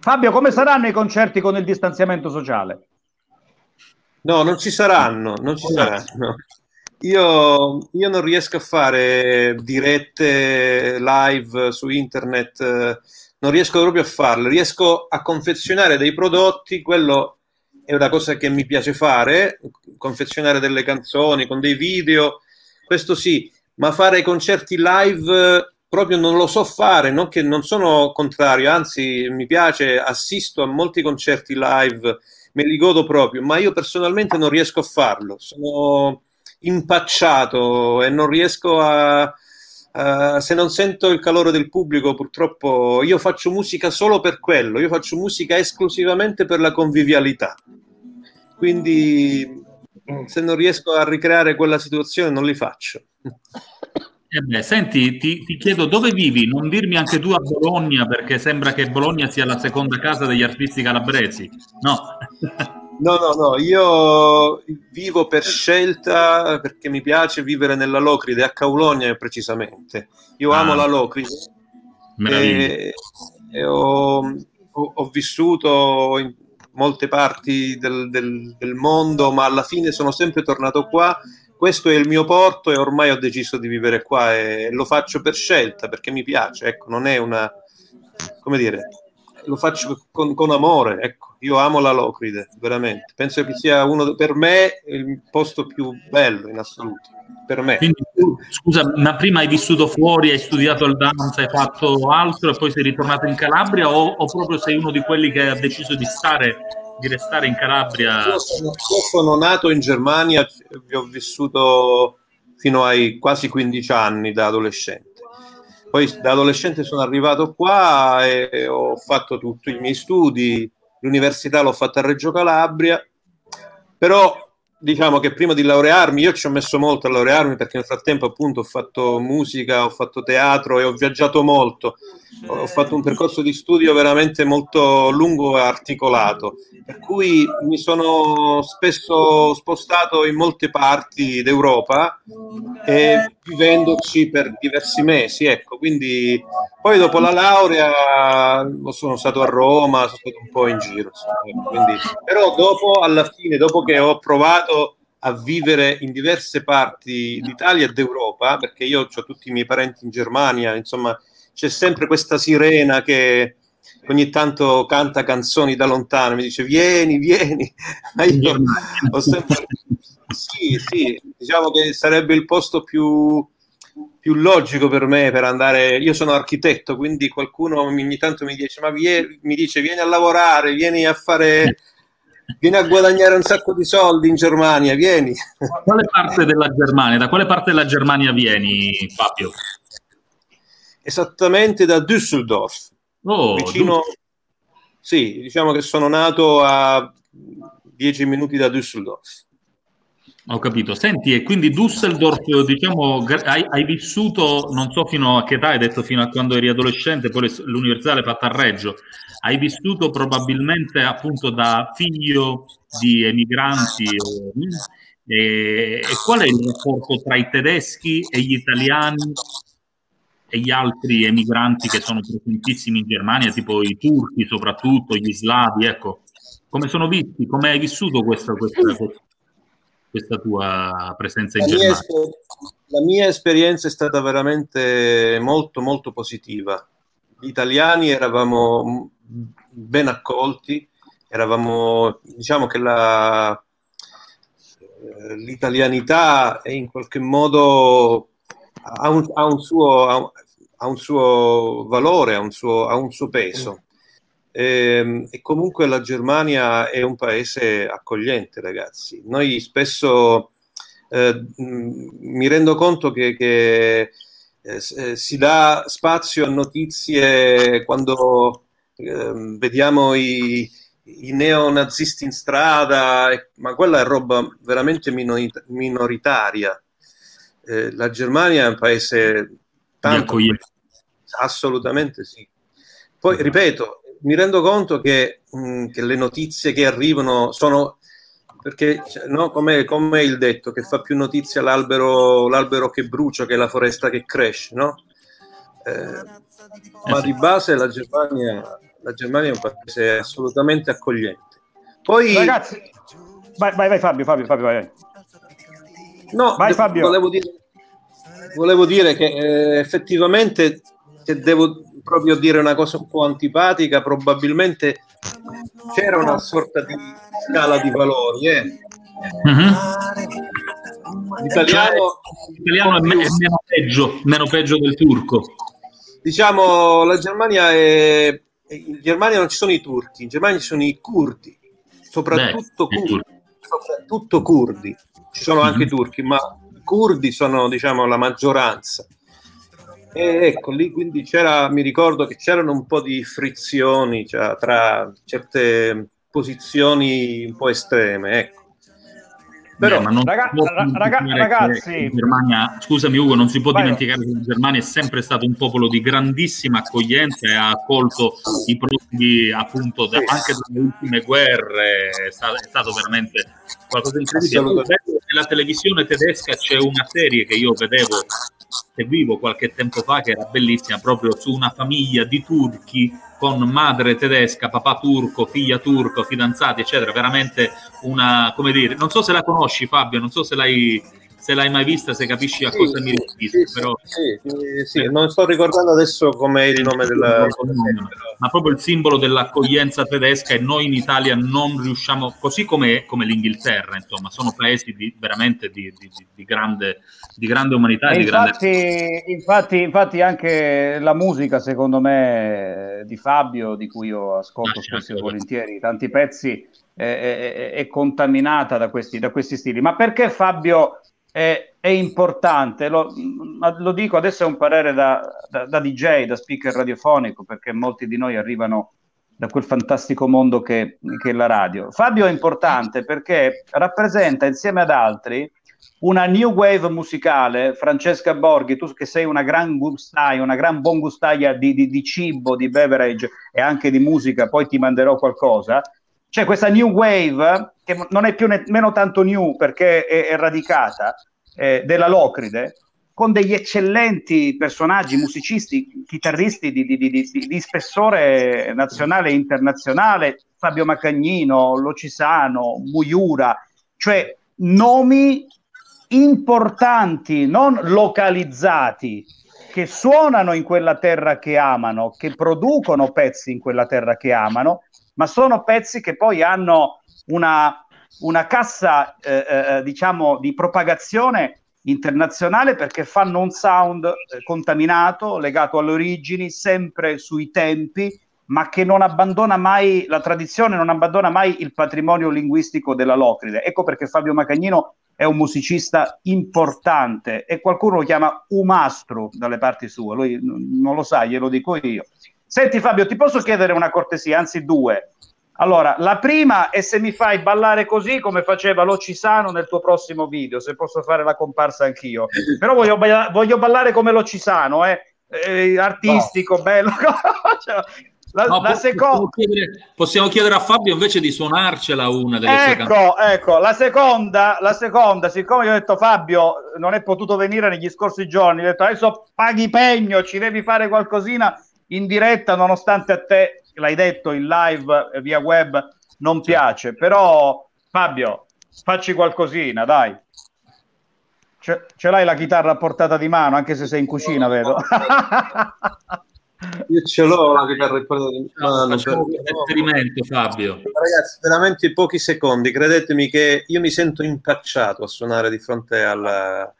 Fabio, come saranno i concerti con il distanziamento sociale? No, non ci saranno, non ci saranno. Io, io non riesco a fare dirette live su internet, eh, non riesco proprio a farle, riesco a confezionare dei prodotti, quello è una cosa che mi piace fare, confezionare delle canzoni con dei video, questo sì, ma fare concerti live eh, proprio non lo so fare, non che non sono contrario, anzi mi piace, assisto a molti concerti live, me li godo proprio, ma io personalmente non riesco a farlo, sono impacciato e non riesco a... Uh, se non sento il calore del pubblico, purtroppo io faccio musica solo per quello, io faccio musica esclusivamente per la convivialità. Quindi se non riesco a ricreare quella situazione non li faccio. Eh beh, senti, ti, ti, chiedo dove vivi? Non dirmi anche tu a Bologna, perché sembra che Bologna sia la seconda casa degli artisti calabresi. No. No, no, no, io vivo per scelta perché mi piace vivere nella Locride, a Caulonia precisamente. Io ah, amo la Locride e, e ho, ho, ho, vissuto in, molte parti del, del, del, mondo, ma alla fine sono sempre tornato qua. Questo è il mio porto e ormai ho deciso di vivere qua e lo faccio per scelta perché mi piace. Ecco, non è una come dire, lo faccio con, con amore. Ecco, io amo la Locride, veramente. Penso che sia uno per me il posto più bello in assoluto. Per me. Quindi, scusa, ma prima hai vissuto fuori, hai studiato il danza, hai fatto altro e poi sei ritornato in Calabria o, o proprio sei uno di quelli che ha deciso di stare di restare in Calabria? Io sono, io sono nato in Germania, vi ho vissuto fino ai quasi 15 anni da adolescente. Poi da adolescente sono arrivato qua e ho fatto tutti i miei studi, l'università l'ho fatta a Reggio Calabria, però diciamo che prima di laurearmi, io ci ho messo molto a laurearmi perché nel frattempo appunto ho fatto musica, ho fatto teatro e ho viaggiato molto, ho fatto un percorso di studio veramente molto lungo e articolato, per cui mi sono spesso spostato in molte parti d'Europa e vivendoci per diversi mesi, ecco, quindi poi dopo la laurea sono stato a Roma, sono stato un po' in giro, quindi, però dopo alla fine, dopo che ho provato a vivere in diverse parti d'Italia e d'Europa, perché io ho tutti i miei parenti in Germania, insomma, c'è sempre questa sirena che ogni tanto canta canzoni da lontano, mi dice vieni, vieni, ma io ho sempre... Sì, sì, diciamo che sarebbe il posto più, più logico per me per andare. Io sono architetto, quindi qualcuno ogni tanto mi dice: Ma vie, mi dice, vieni a lavorare, vieni a fare. Vieni a guadagnare un sacco di soldi in Germania, vieni. Quale parte della Germania? Da quale parte della Germania vieni, Fabio? esattamente da Düsseldorf, oh, vicino, sì, diciamo che sono nato a 10 minuti da Düsseldorf. Ho capito. Senti, e quindi Düsseldorf, diciamo, hai, hai, vissuto, non so fino a che età, hai detto fino a quando eri adolescente, poi l'università l'hai fatta a Reggio, hai vissuto probabilmente appunto da figlio di emigranti e, e qual è il rapporto tra i tedeschi e gli italiani e gli altri emigranti che sono presentissimi in Germania, tipo i turchi soprattutto, gli slavi, ecco, come sono visti, come hai vissuto questa, questa, questa tua presenza in La mia, Germania? esper- la mia esperienza è stata veramente molto molto positiva. Gli italiani eravamo ben accolti, eravamo, diciamo che la, eh, l'italianità è in qualche modo ha un, ha un suo, ha un suo valore, ha un suo, ha un suo peso. Ehm, E, comunque la Germania è un paese accogliente, ragazzi. Noi spesso eh, mh, mi rendo conto che, che, eh, eh, si dà spazio a notizie quando ehm, vediamo i, i neonazisti in strada, e- ma quella è roba veramente minori- minoritaria. Eh, la Germania è un paese tanto assolutamente sì. Poi ripeto, mi rendo conto che, mh, che le notizie che arrivano sono perché cioè, no, come, come il detto che fa più notizia l'albero, l'albero che brucia che la foresta che cresce, no? Eh, ma di base la Germania, la Germania è un paese assolutamente accogliente. Poi, Ragazzi, vai, vai, vai Fabio, Fabio, Fabio, vai. No, Vai, Fabio. Volevo dire, volevo dire che eh, effettivamente, se devo proprio dire una cosa un po' antipatica, probabilmente c'era una sorta di scala di valori. eh. Mhm. L'italiano, Cioè, l'italiano è, me- è meno peggio, meno peggio del turco. diciamo, la Germania è... In Germania non ci sono i turchi, in Germania ci sono i curdi, soprattutto, Beh, curdi, soprattutto curdi. Ci sono anche i turchi, ma i curdi sono, diciamo, la maggioranza. E ecco, lì quindi c'era, mi ricordo che c'erano un po' di frizioni cioè, tra certe posizioni un po' estreme, ecco. Però, Beh, ma non Raga- si può ra- raga- dimenticare ragazzi- che in Germania, scusami Ugo, non si può Vai, dimenticare che la Germania è sempre stato un popolo di grandissima accoglienza e ha accolto i profughi appunto da- anche dalle ultime guerre, è stato, è stato veramente qualcosa di incredibile. Nella televisione tedesca c'è una serie che io vedevo, seguivo qualche tempo fa, che era bellissima, proprio su una famiglia di turchi con madre tedesca, papà turco, figlia turco, fidanzati, eccetera. Veramente una, come dire, non so se la conosci Fabio, non so se l'hai, se l'hai mai vista, se capisci a Sì, cosa sì, mi riferisco, però... sì, sì, sì, non sto ricordando adesso com'è il nome della... ma proprio il simbolo dell'accoglienza tedesca e noi in Italia non riusciamo, così come, come l'Inghilterra, insomma, sono paesi di, veramente di, di- di- grande, di grande umanità e di grande... infatti, infatti, infatti anche la musica, secondo me, di Fabio, di cui io ascolto spesso e volentieri tanti pezzi, è, è- è contaminata da questi, da questi stili. Ma perché Fabio è, è importante? Lo, lo dico adesso è un parere da, da- da DJ, da speaker radiofonico, perché molti di noi arrivano da quel fantastico mondo che, che è la radio. Fabio è importante perché rappresenta insieme ad altri una new wave musicale, Francesca Borghi, tu che sei una gran gustaia, una gran buon gustaia di, di- di cibo, di beverage e anche di musica, poi ti manderò qualcosa. C'è questa new wave che non è più nemmeno tanto new perché è, è radicata eh, della Locride con degli eccellenti personaggi, musicisti, chitarristi di, di- di- di- spessore nazionale e internazionale, Fabio Macagnino, Locisano, Muiura, cioè nomi importanti, non localizzati, che suonano in quella terra che amano, che producono pezzi in quella terra che amano, ma sono pezzi che poi hanno una, una cassa, eh, eh, diciamo, di propagazione internazionale perché fanno un sound eh, contaminato, legato alle origini, sempre sui tempi, ma che non abbandona mai la tradizione, non abbandona mai il patrimonio linguistico della Locride. Ecco perché Fabio Macagnino è un musicista importante e qualcuno lo chiama umastro dalle parti sue, lui non lo sa, glielo dico io. Senti Fabio, ti posso chiedere una cortesia, anzi due. Allora, la prima è se mi fai ballare così come faceva Locisano nel tuo prossimo video, se posso fare la comparsa anch'io. Però voglio, balla- voglio ballare come Locisano, eh? Eh, artistico, bello. Cioè, la, No, la seconda... possiamo, chiedere, possiamo chiedere a Fabio invece di suonarcela una delle sue. Ecco, ecco, la seconda, la seconda, siccome io ho detto Fabio non è potuto venire negli scorsi giorni, ho detto adesso paghi pegno, ci devi fare qualcosina in diretta, nonostante a te, l'hai detto, in live eh, via web non piace, però Fabio, facci qualcosina, dai. Ce, ce l'hai la chitarra a portata di mano, anche se sei in cucina, vedo. Io ce l'ho la chitarra in portata di mano. Facciamo per- un esperimento, Fabio. Ragazzi, veramente pochi secondi, credetemi che io mi sento impacciato a suonare di fronte alla...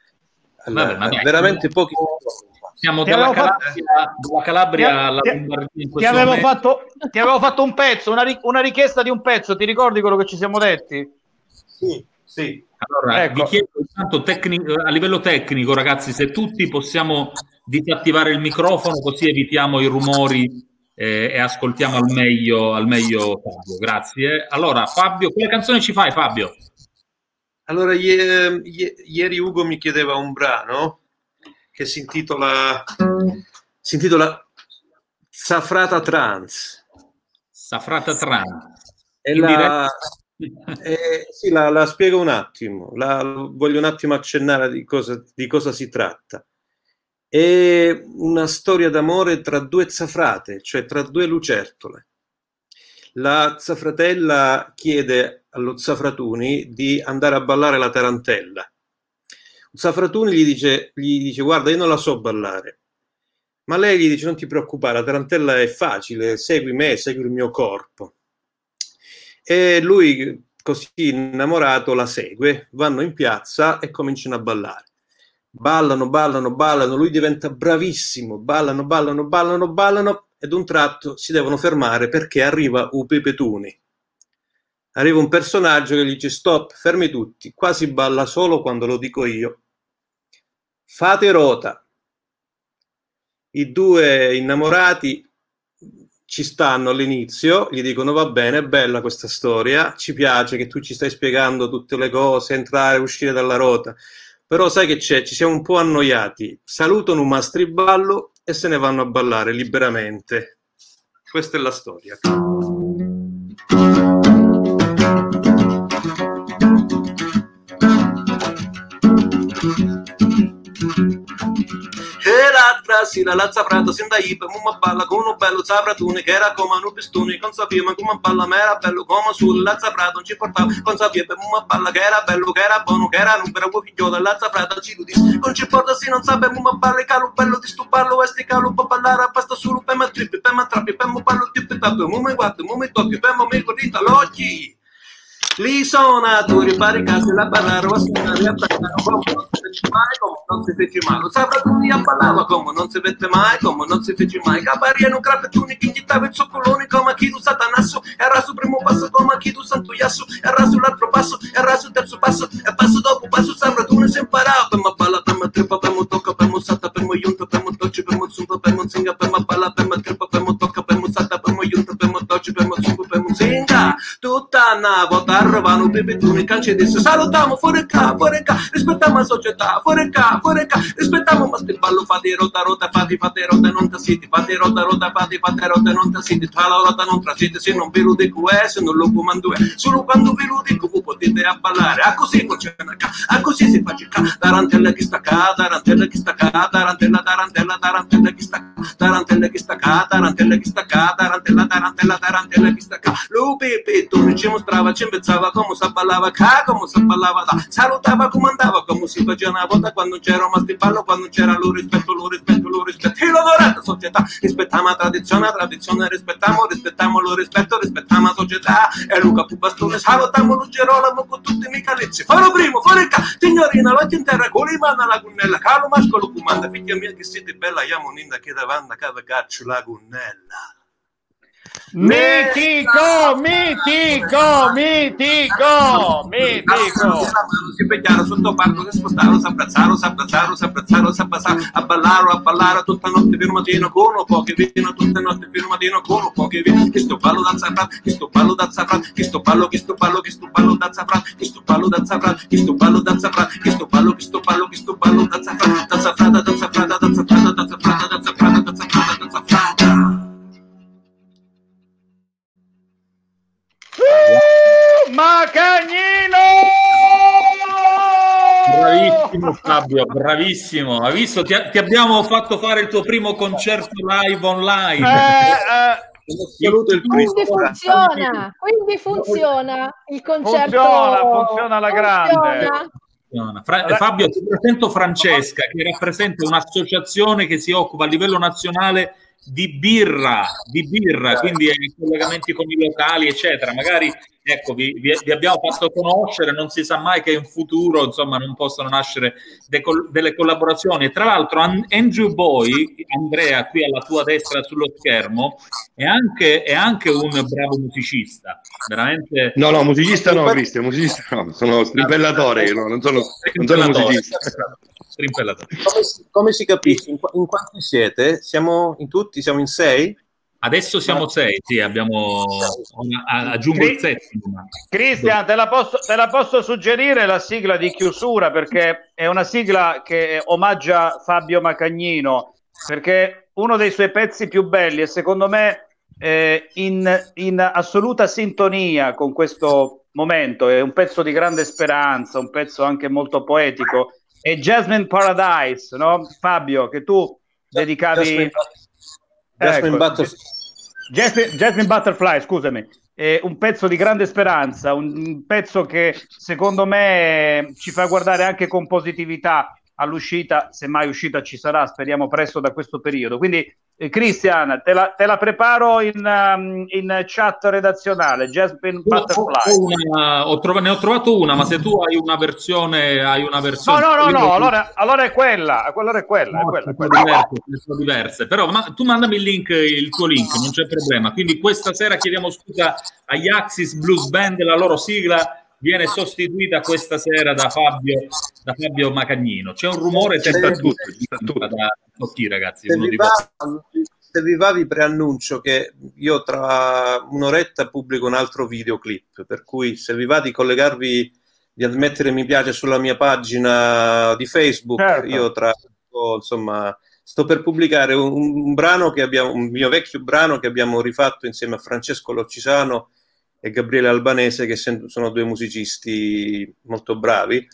alla- Vabbè, veramente pochi secondi. Siamo Ti dalla avevo fatto- Calabria, dalla Calabria Ti- alla Lombardia in Ti questo avevo, fatto, ti avevo fatto un pezzo, una, una richiesta di un pezzo, ti ricordi quello che ci siamo detti? Sì, sì. Allora, Ecco. vi chiedo intanto tecni- a livello tecnico, ragazzi, se tutti possiamo disattivare il microfono così evitiamo i rumori eh, e ascoltiamo al meglio, al meglio Fabio. Grazie. Allora, Fabio, quale canzone ci fai, Fabio? Allora, ie- ie- ieri Ugo mi chiedeva un brano che si intitola, si intitola Safrata Trans. Safrata Trans. In la, eh, sì, la, la spiego un attimo, la- voglio un attimo accennare di cosa, di cosa si tratta. È una storia d'amore tra due zafrate, cioè tra due lucertole. La zafratella chiede allo zafratuni di andare a ballare la tarantella. Zafratuni gli dice, gli dice guarda io non la so ballare, ma lei gli dice non ti preoccupare, la tarantella è facile, segui me, segui il mio corpo. E lui, così innamorato, la segue, vanno in piazza e cominciano a ballare. Ballano, ballano, ballano, lui diventa bravissimo, ballano, ballano, ballano, ballano, ed un tratto si devono fermare perché arriva Upi Petuni. Arriva un personaggio che gli dice stop, fermi tutti, qua si balla solo quando lo dico io. Fate rota. I due innamorati ci stanno all'inizio, gli dicono va bene, è bella questa storia, ci piace che tu ci stai spiegando tutte le cose, entrare uscire dalla rota, però sai che c'è, ci siamo un po' annoiati, salutano un mastriballo e se ne vanno a ballare liberamente. Questa è la storia. Si la lazza frata senta ipe, mumma balla con un bello zafratone che era come un pistone, con sapia ma come balla ma era bello come sul lazza frata non ci portava, con sapia per mumma balla che era bello, che era buono, che era un bravo figlio del lazza frata ci lo disse, con ci porta si non sa per mumma balla calo bello di sto ballo, e sti calo pa ballare basta solo per ma trippi, per ma trappi, per mo ballo tippi tappi, mumma guarda, mumma tocchi, per mo mi corrita l'occhi. Lì suonatori pari case la ballare a suonare a ballare come non si fece mai come non si fece mai. Lo saprà tutti a ballare come non si vede mai come non si fece mai. Cabariano crapettuni che agitava il zoccolone come chi tu satanasso era sul primo passo come chi tu santo iasso era sull'altro passo era sul terzo passo e passo dopo passo saprà tu ne si imparava. Per ma balla per ma trippa per mo tocca per mo sata per mo yunta per mo docci per mo zumba per mo zinga per ma balla per ma trippa per mo tocca per mo sata per mo yunta per mo docci per mo zumba per mo zinga. Tutta una volta arrivano pipituni canci disse salutiamo fuori qua fuori qua rispettiamo la società fuori qua fuori qua rispettiamo ma sti ballo fate rota rota fate fate rota non tasiti fate rota rota fate fate rota non tasiti tra la rota non trasite se non ve lo dico è se non lo comando è solo quando ve lo dico voi potete a ballare a così funziona qua a così si fa qua tarantella che sta qua tarantella che sta qua tarantella tarantella tarantella che sta qua tarantella che sta tarantella che sta tarantella tarantella tarantella che sta qua lupi pittone ci mostrava ci impezzava come si ballava qua come si ballava là salutava comandava come si faceva una volta quando c'era un ballo quando c'era lo rispetto lo rispetto lo rispetto. E l'odorata società rispettiamo la tradizione la tradizione rispettiamo rispettiamo lo rispetto rispettiamo la società. E Luca Pubastone salutiamo lo Gerolamo con tutti i miei calizzi faro primo fuori qua signorina l'occhio in terra con l'imana la gunnella. Calo mascolo comanda figlia mia che siete bella io ninda che davanti cava caccio la gunnella Mitico, mitico, mitico, mitico. si pigliarono sotto parco che abbracciarono, si abbracciarono, si abbracciarono, a ballare, a ballare tutta notte fino mattino con un po' che vino, tutta notte fino mattino con un po' che vino, che sto ballo da zafran, che sto ballo da zafran, che sto ballo, che sto ballo, che sto ballo da zafran, che sto ballo da zafran, che sto ballo da zafran, che sto ballo, che sto ballo, che sto ballo da zafran, da zafran, da zafran, da zafran, da zafran, da zafran, Macagnino! Bravissimo Fabio, bravissimo. Hai visto? Ti, ti abbiamo fatto fare il tuo primo concerto live online. Eh, eh, saluto il Quindi funziona, quindi funziona il concerto. Funziona, funziona alla grande. Funziona. Fra- Fabio, ti presento Francesca, che rappresenta un'associazione che si occupa a livello nazionale di birra, di birra, quindi collegamenti con i locali, eccetera. Magari ecco, vi, vi- vi abbiamo fatto conoscere, non si sa mai che in futuro insomma non possano nascere de- col- delle collaborazioni. E tra l'altro An- Andrew Boy, Andrea, qui alla tua destra sullo schermo, è anche, è anche un bravo musicista, veramente. No, no, musicista no, Cristian, musicista no, sono strimpellatore, io no, non sono, non sono musicista. Strimpellatore. Come, si- come si capisce? In, in quanti siete? Siamo in tutti? Siamo in sei? Adesso siamo sei, sì, abbiamo a- aggiungo il settimo. Cristian, te la, posso, te la posso suggerire la sigla di chiusura perché è una sigla che omaggia Fabio Macagnino perché uno dei suoi pezzi più belli e secondo me eh, in, in assoluta sintonia con questo momento, è un pezzo di grande speranza, un pezzo anche molto poetico, è Jasmine Paradise, no? Fabio, che tu dedicavi... Jasmine- Jasmine Ecco, Butterfly. Jasmine, Jasmine Butterfly, scusami, è un pezzo di grande speranza, un pezzo che secondo me ci fa guardare anche con positività all'uscita, se mai uscita ci sarà, speriamo presto da questo periodo. Quindi, eh, Christian, te la, te la preparo in, um, in chat redazionale, Jasmine Butterfly. ho una- ho trova- ne ho trovato una, ma se tu hai una versione, hai una No, versione. no, no, io- no, allora, allora è quella, allora è quella, è quella, è sono quella. diverse, sono diverse. Però ma- tu mandami il link, il tuo link, non c'è problema. Quindi questa sera chiediamo scusa agli Axis Blues Band, la loro sigla viene sostituita questa sera da Fabio, da Fabio Macagnino. C'è un rumore C'è sempre tutto, da Totti, ragazzi. Se uno vi, di va, se vi va vi preannuncio che io tra un'oretta pubblico un altro videoclip, per cui se vi va di collegarvi, di mettere mi piace sulla mia pagina di Facebook, Certo. io tra insomma sto per pubblicare un, un brano che abbiamo, un mio vecchio brano che abbiamo rifatto insieme a Francesco Loccisano e Gabriele Albanese, che sono due musicisti molto bravi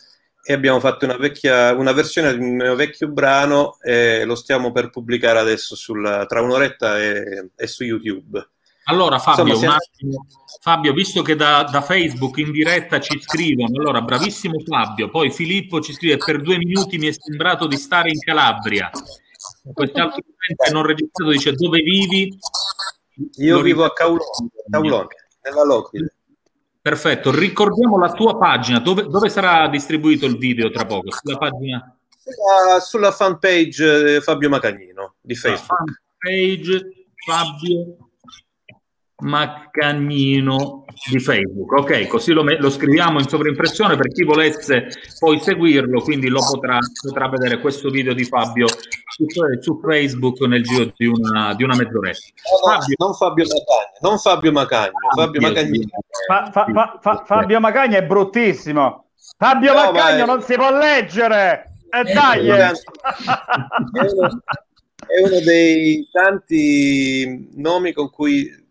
e abbiamo fatto una, vecchia, una versione di un mio vecchio brano e lo stiamo per pubblicare adesso sul- tra un'oretta e, e su YouTube. Allora Fabio, Insomma, attimo. Fabio, visto che da, da Facebook in diretta ci scrivono, allora bravissimo Fabio, poi Filippo ci scrive per due minuti mi è sembrato di stare in Calabria. Quest'altro utente non registrato dice dove vivi? Io Lo vivo a ripeto. Nella Lockville. Perfetto, ricordiamo la tua pagina, dove, dove sarà distribuito il video tra poco? Sulla pagina Sulla, sulla fanpage eh, Fabio Macagnino di Facebook. page Fabio Maccagnino di Facebook. Ok, così lo, lo scriviamo in sovraimpressione per chi volesse poi seguirlo, quindi lo potrà, potrà vedere questo video di Fabio su, su Facebook nel giro di una, di una mezz'oretta. No, no, non Fabio Macagno, non Fabio Macagno, Fabio Dio, Macagnino. Fa- fa- fa- fa- Fabio Macagna è bruttissimo. Fabio No, ma Macagno è- non si può leggere. E dai! È uno, è uno dei tanti nomi con cui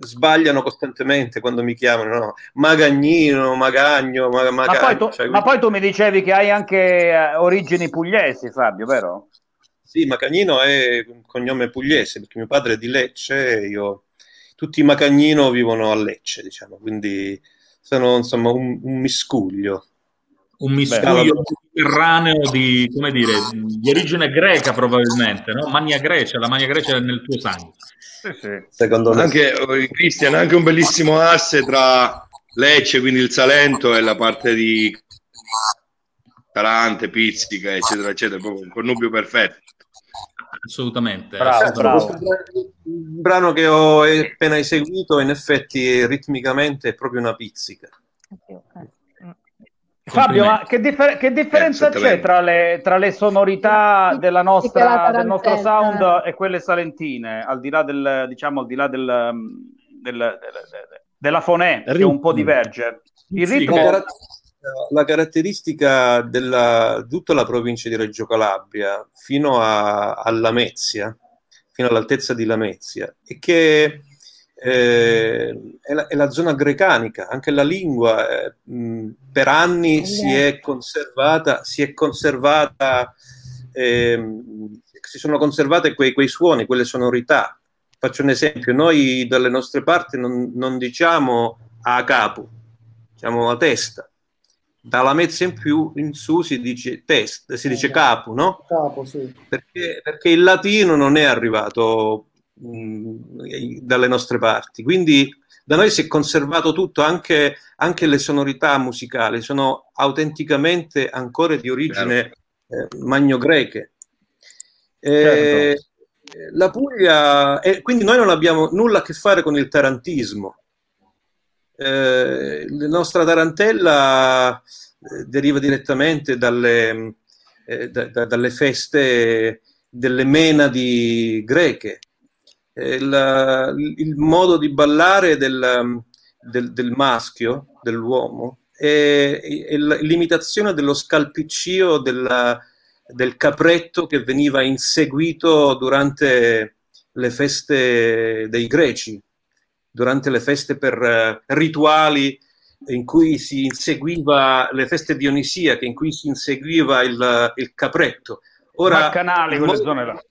sbagliano costantemente quando mi chiamano, no? Magagnino, Magagno, Ma- Ma Macagno. poi, tu, cioè, ma poi tu mi dicevi che hai anche eh, origini pugliesi, Fabio, vero? Sì, Macagnino è un cognome pugliese perché mio padre è di Lecce e io tutti i Macagnino vivono a Lecce, diciamo, quindi sono insomma un, un miscuglio. Un miscuglio mediterraneo di, come dire, di origine greca probabilmente, no? Magna Grecia, la Magna Grecia è nel tuo sangue. Secondo me. Anche, eh, Cristian, anche un bellissimo asse tra Lecce, quindi il Salento, e la parte di Tarante, Pizzica, eccetera, eccetera, proprio un connubio perfetto. Assolutamente. Bravo, bravo. questo brano- il brano che ho appena eseguito in effetti ritmicamente è proprio una pizzica. Fabio, ma che, differ- che differenza c'è tra le, tra le sonorità della nostra, la del nostro sound e quelle salentine, al di là del, diciamo, al di là del, um, del- del- del- della fonè, che un po' diverge? Il Sì, ritmo... la, caratter- la caratteristica della tutta la provincia di Reggio Calabria fino a, a Lamezia, fino all'altezza di Lamezia, è che eh, è, la, è la zona grecanica, anche la lingua eh, mh, per anni si è conservata, si è conservata, ehm, si sono conservate quei, quei suoni, quelle sonorità. faccio un esempio, noi dalle nostre parti non, non diciamo a capo, diciamo a testa. Dalla mezza in più in su si dice test, si dice capo, no? Capo, sì. Perché, perché il latino non è arrivato mh, dalle nostre parti, quindi da noi si è conservato tutto, anche, anche le sonorità musicali sono autenticamente ancora di origine eh, magno-greche. Eh, Certo. La Puglia, e quindi noi non abbiamo nulla a che fare con il tarantismo. Eh, la nostra tarantella eh, deriva direttamente dalle, eh, da- da- dalle feste delle menadi greche. La- il modo di ballare del, del- del maschio, dell'uomo, è la- l'imitazione dello scalpiccio della- del capretto che veniva inseguito durante le feste dei greci, durante le feste per eh, rituali in cui si inseguiva le feste dionisiache, in cui si inseguiva il, il capretto. Ora, Baccanali, il quelle zone là.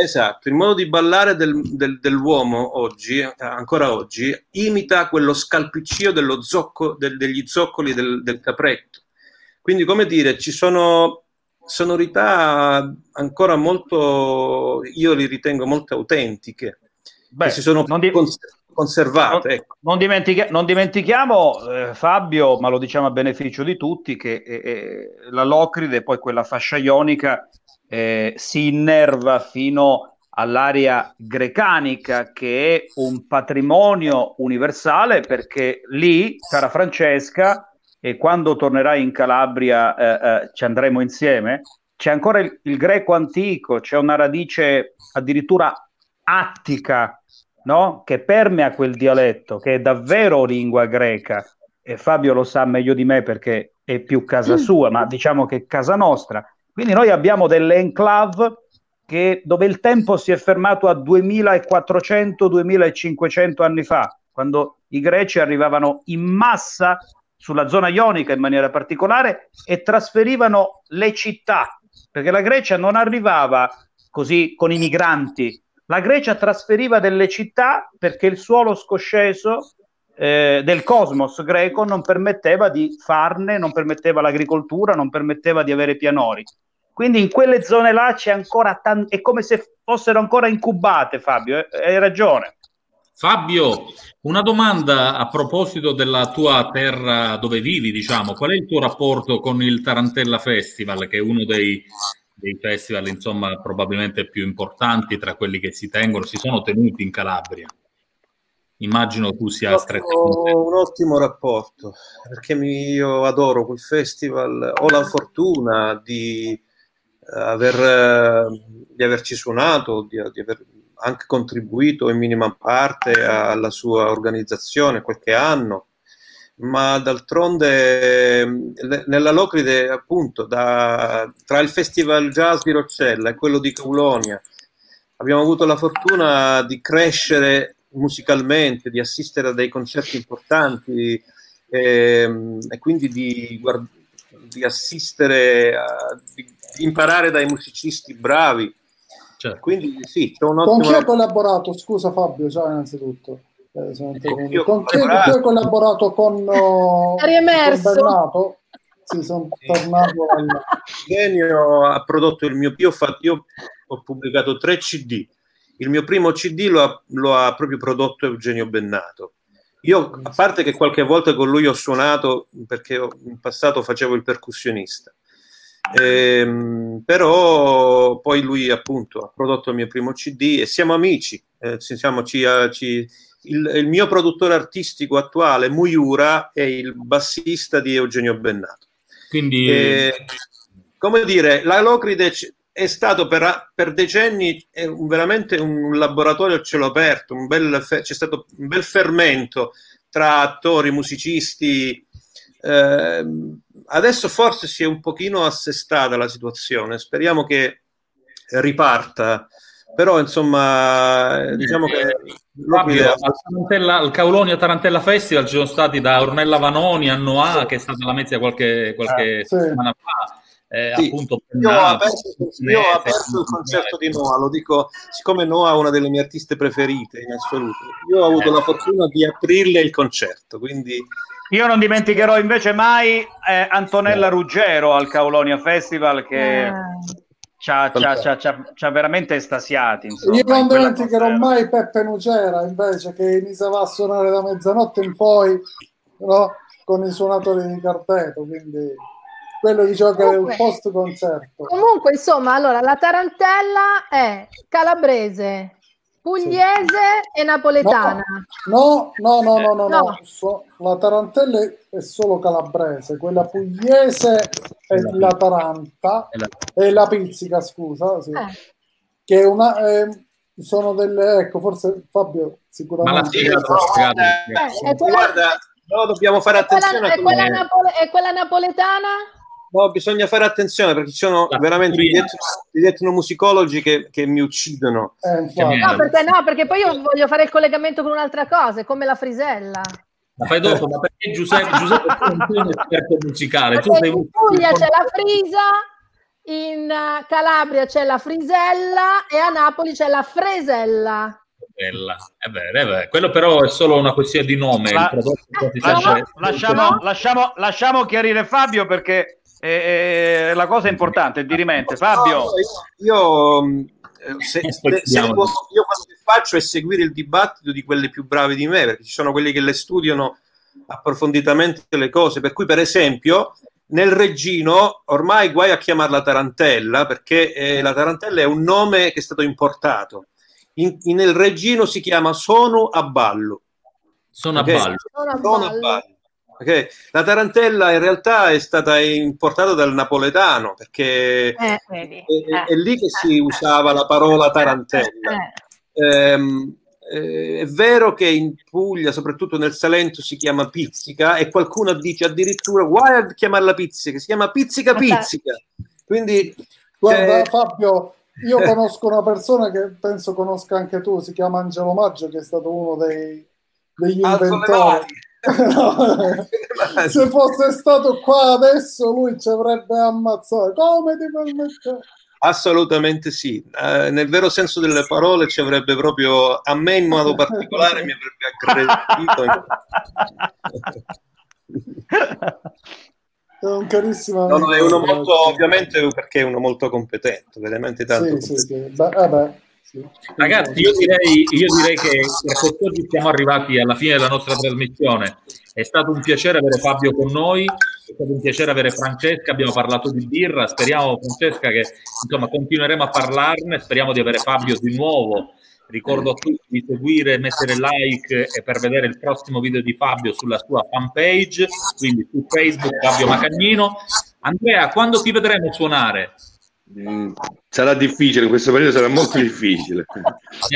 Esatto, il modo di ballare del- del- dell'uomo oggi, eh, ancora oggi, imita quello scalpiccio dello zocco- del- degli zoccoli del, del capretto. Quindi, come dire, ci sono sonorità ancora molto, io li ritengo molto autentiche, Beh, che si sono cons- conservate. Non, ecco. non dimentica- non dimentichiamo, eh, Fabio, ma lo diciamo a beneficio di tutti, che eh, eh, la Locride, poi quella fascia ionica, eh, si innerva fino all'area grecanica, che è un patrimonio universale, perché lì, cara Francesca, e quando tornerai in Calabria eh, eh, ci andremo insieme, c'è ancora il, il greco antico, c'è una radice addirittura attica, no? che permea quel dialetto, che è davvero lingua greca, e Fabio lo sa meglio di me perché è più casa sua, ma diciamo che è casa nostra. Quindi noi abbiamo delle enclave che, dove il tempo si è fermato a 2400-2500 anni fa, quando i greci arrivavano in massa sulla zona ionica in maniera particolare e trasferivano le città, perché la Grecia non arrivava così con i migranti, la Grecia trasferiva delle città perché il suolo scosceso eh, del cosmos greco non permetteva di farne, non permetteva l'agricoltura, non permetteva di avere pianori. Quindi in quelle zone là c'è ancora tan- è come se fossero ancora incubate, Fabio, eh, hai ragione. Fabio, una domanda a proposito della tua terra dove vivi, diciamo, qual è il tuo rapporto con il Tarantella Festival, che è uno dei, dei festival, insomma, probabilmente più importanti tra quelli che si tengono, si sono tenuti in Calabria? Immagino tu sia strettamente. Un ottimo rapporto perché mi- io adoro quel festival, ho la fortuna di, eh, aver, eh, di averci suonato, di, di aver anche contribuito in minima parte alla sua organizzazione qualche anno, ma d'altronde eh, le- nella Locride, appunto, da- tra il Festival Jazz di Roccella e quello di Caulonia, abbiamo avuto la fortuna di crescere musicalmente, di assistere a dei concerti importanti ehm, e quindi di, guard- di assistere, a- di, di imparare dai musicisti bravi. Quindi sì, c'è un Con ottimo chi hai rapporto. collaborato? Scusa Fabio, ciao innanzitutto. Eh, intervenuto. chi ho con chi collaborato? tu hai collaborato con, oh, Eri emerso. con Bernato? Sì, sono tornato al... Eugenio ha prodotto il mio io ho, fatto- io ho pubblicato tre CD. Il mio primo CD lo ha, lo ha proprio prodotto Eugenio Bennato. Io, a parte che qualche volta con lui ho suonato perché in passato facevo il percussionista, Ehm, però poi lui appunto ha prodotto il mio primo CD e siamo amici. Eh, siamo- ci- ci- il, il mio produttore artistico attuale, Muyura, è il bassista di Eugenio Bennato. Quindi Eh, come dire, la Locride è stato per, per decenni è un- veramente un laboratorio a cielo aperto, un bel c'è stato un bel fermento tra attori, musicisti. Ehm, adesso forse si è un pochino assestata la situazione, speriamo che riparta, però insomma eh, diciamo che Fabio, al, Tarantella- al Caulonia Tarantella Festival ci sono stati da Ornella Vanoni a Noà, che è stata la mezza qualche, qualche Eh, sì. settimana fa, eh, Sì, appunto Io ho aperto, io ho aperto il concerto di Noah, lo dico siccome Noah è una delle mie artiste preferite in assoluto. Io ho avuto Eh. la fortuna di aprirle il concerto, quindi Io non dimenticherò invece mai eh, Antonella Ruggero al Caulonia Festival che Eh. ci ha, veramente estasiati. Insomma, Io non dimenticherò conferenza. mai Peppe Nucera invece che iniziava a suonare da mezzanotte in poi no? con i suonatori di quartetto, quindi quello diciamo che era il Comunque- post concerto. Comunque, insomma, allora la tarantella è calabrese, pugliese e napoletana. No, no, no, no, no, no. No. So- la tarantella è solo calabrese, quella pugliese è la taranta e la pizzica, scusa, sì. Eh. che è una eh, sono delle ecco, forse Fabio Ma la sicuramente sigla l'ho spiegato. Eh, è quella, guarda, no, dobbiamo fare è quella- attenzione a è quella napole- è quella napoletana? No, bisogna fare attenzione perché ci sono veramente degli, etno- degli etnomusicologi che, che mi uccidono. Eh. No perché, no, perché poi io voglio fare il collegamento con un'altra cosa, è come la frisella. Ma fai dopo, ma perché Giuseppe, Giuseppe tu non sei un esperto musicale, tu sei in Puglia c'è la frisa, in eh, Calabria c'è la frisella e a Napoli c'è la fresella. bella. È vero, è vero. Quello però è solo una questione di nome. La- il prodotto quasi Lascia- sempre- lasciamo, lasciamo- lasciamo chiarire Fabio perché eh, eh, la cosa importante è di rimente. Fabio, No, io, io, eh, se- io quello che faccio è seguire il dibattito di quelli più bravi di me, perché ci sono quelli che le studiano approfonditamente le cose. Per cui, per esempio, nel Reggino ormai guai a chiamarla tarantella, perché eh, la tarantella è un nome che è stato importato. In- in- nel Reggino si chiama Sono a ballo. Sono a ballo. Sono a Sono a ballo. Ok? La tarantella in realtà è stata importata dal napoletano perché Eh, vedi. è, è lì che si usava la parola tarantella. Eh. Ehm, eh, è vero che in Puglia, soprattutto nel Salento, si chiama pizzica e qualcuno dice addirittura guai a chiamarla pizzica, si chiama pizzica pizzica. Quindi Guarda eh, Fabio, io conosco una persona che penso conosca anche tu, si chiama Angelo Maggio, che è stato uno dei, degli inventori. No, Se fosse stato qua adesso lui ci avrebbe ammazzato. Come ti permette? Assolutamente sì, Eh, nel vero senso delle parole ci avrebbe proprio, a me in modo particolare mi avrebbe aggredito. È un carissimo No, no, è uno molto, ovviamente perché è uno molto competente, veramente tanto. Sì, sì, sì. Beh, eh. Ragazzi, io direi, io direi che per quest'oggi siamo arrivati alla fine della nostra trasmissione. È stato un piacere avere Fabio con noi, è stato un piacere avere Francesca, abbiamo parlato di birra, speriamo Francesca che insomma continueremo a parlarne, speriamo di avere Fabio di nuovo. Ricordo a tutti di seguire, mettere like e per vedere il prossimo video di Fabio sulla sua fanpage, quindi su Facebook Fabio Macagnino. Andrea, quando ti vedremo suonare? Mm, Sarà difficile, in questo periodo sarà molto difficile,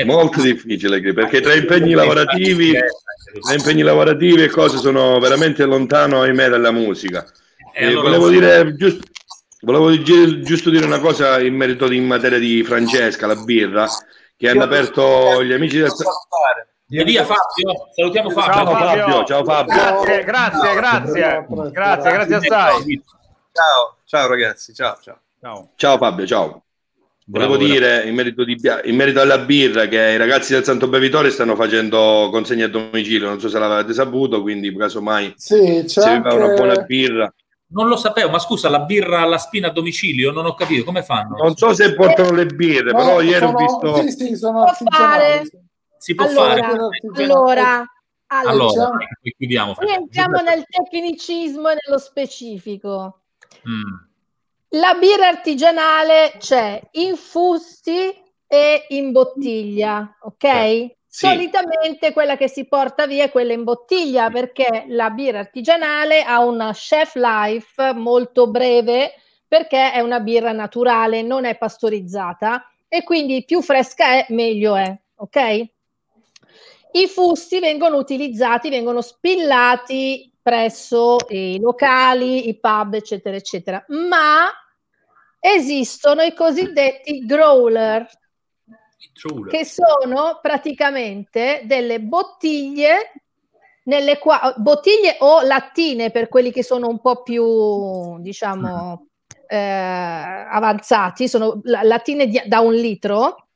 molto difficile perché tra impegni lavorativi, tra impegni lavorativi e cose sono veramente lontano, ahimè, dalla musica. E E allora- volevo dire giusto, volevo gi- giusto dire una cosa in merito di, in materia di Francesca, la birra, che hanno aperto gli amici del... Via, via Fabio, salutiamo Fabio. Ciao Fabio, ciao Fabio. grazie, grazie, grazie, grazie, grazie assai. Ciao, ciao ragazzi, ciao, ciao. Ciao Fabio, ciao. Volevo Bravo, dire in merito, di, in merito alla birra che i ragazzi del Santo Bevitore stanno facendo consegne a domicilio, non so se l'avete saputo, quindi casomai Sì, c'è se vi va una anche- buona birra. Non lo sapevo, ma scusa, la birra alla spina a domicilio? Non ho capito, come fanno? Non so se portano le birre, No, però ieri ho sono- visto... Sì, sì, sono Può artigianali. fare? Si può Allora, fare? allora, allora, Allora, chiudiamo. Entriamo nel tecnicismo e nello specifico. Mm. La birra artigianale c'è in fusti e in bottiglia, ok? Sì. Solitamente quella che si porta via è quella in bottiglia perché la birra artigianale ha una chef life molto breve perché è una birra naturale, non è pastorizzata e quindi più fresca è, meglio è, ok? I fusti vengono utilizzati, vengono spillati presso i locali, i pub, eccetera, eccetera, ma esistono i cosiddetti growler, che sono praticamente delle bottiglie nelle qua- bottiglie o lattine per quelli che sono un po' più, diciamo, eh, avanzati, sono la- lattine di- da un litro,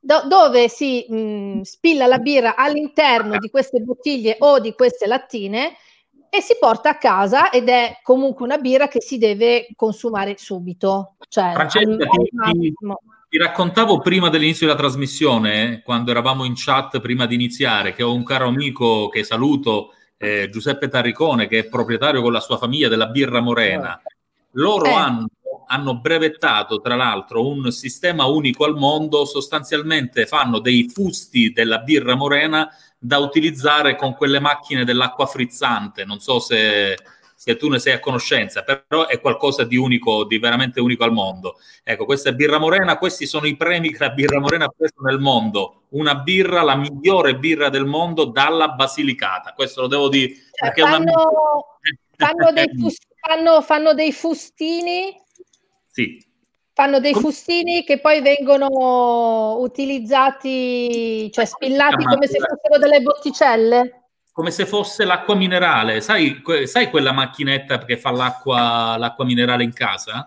do- dove si mh, spilla la birra all'interno di queste bottiglie o di queste lattine e si porta a casa ed è comunque una birra che si deve consumare subito. Cioè, Francesca, al- ti, ti- raccontavo prima dell'inizio della trasmissione, eh, quando eravamo in chat prima di iniziare, che ho un caro amico che saluto, eh, Giuseppe Tarricone, che è proprietario con la sua famiglia della Birra Morena. Loro Eh. hanno, hanno brevettato, tra l'altro, un sistema unico al mondo, sostanzialmente fanno dei fusti della birra morena da utilizzare con quelle macchine dell'acqua frizzante. Non so se, se tu ne sei a conoscenza, però è qualcosa di unico, di veramente unico al mondo. Ecco, questa è birra morena, questi sono i premi che la birra morena ha preso nel mondo. Una birra, la migliore birra del mondo dalla Basilicata. Questo lo devo dire Cioè, perché è una... fanno, fanno dei fus- fanno- fanno dei fustini Sì, fanno dei fustini che poi vengono utilizzati, cioè spillati come se fossero delle botticelle. come se fosse l'acqua minerale. Sai, sai quella macchinetta che fa l'acqua, l'acqua minerale in casa?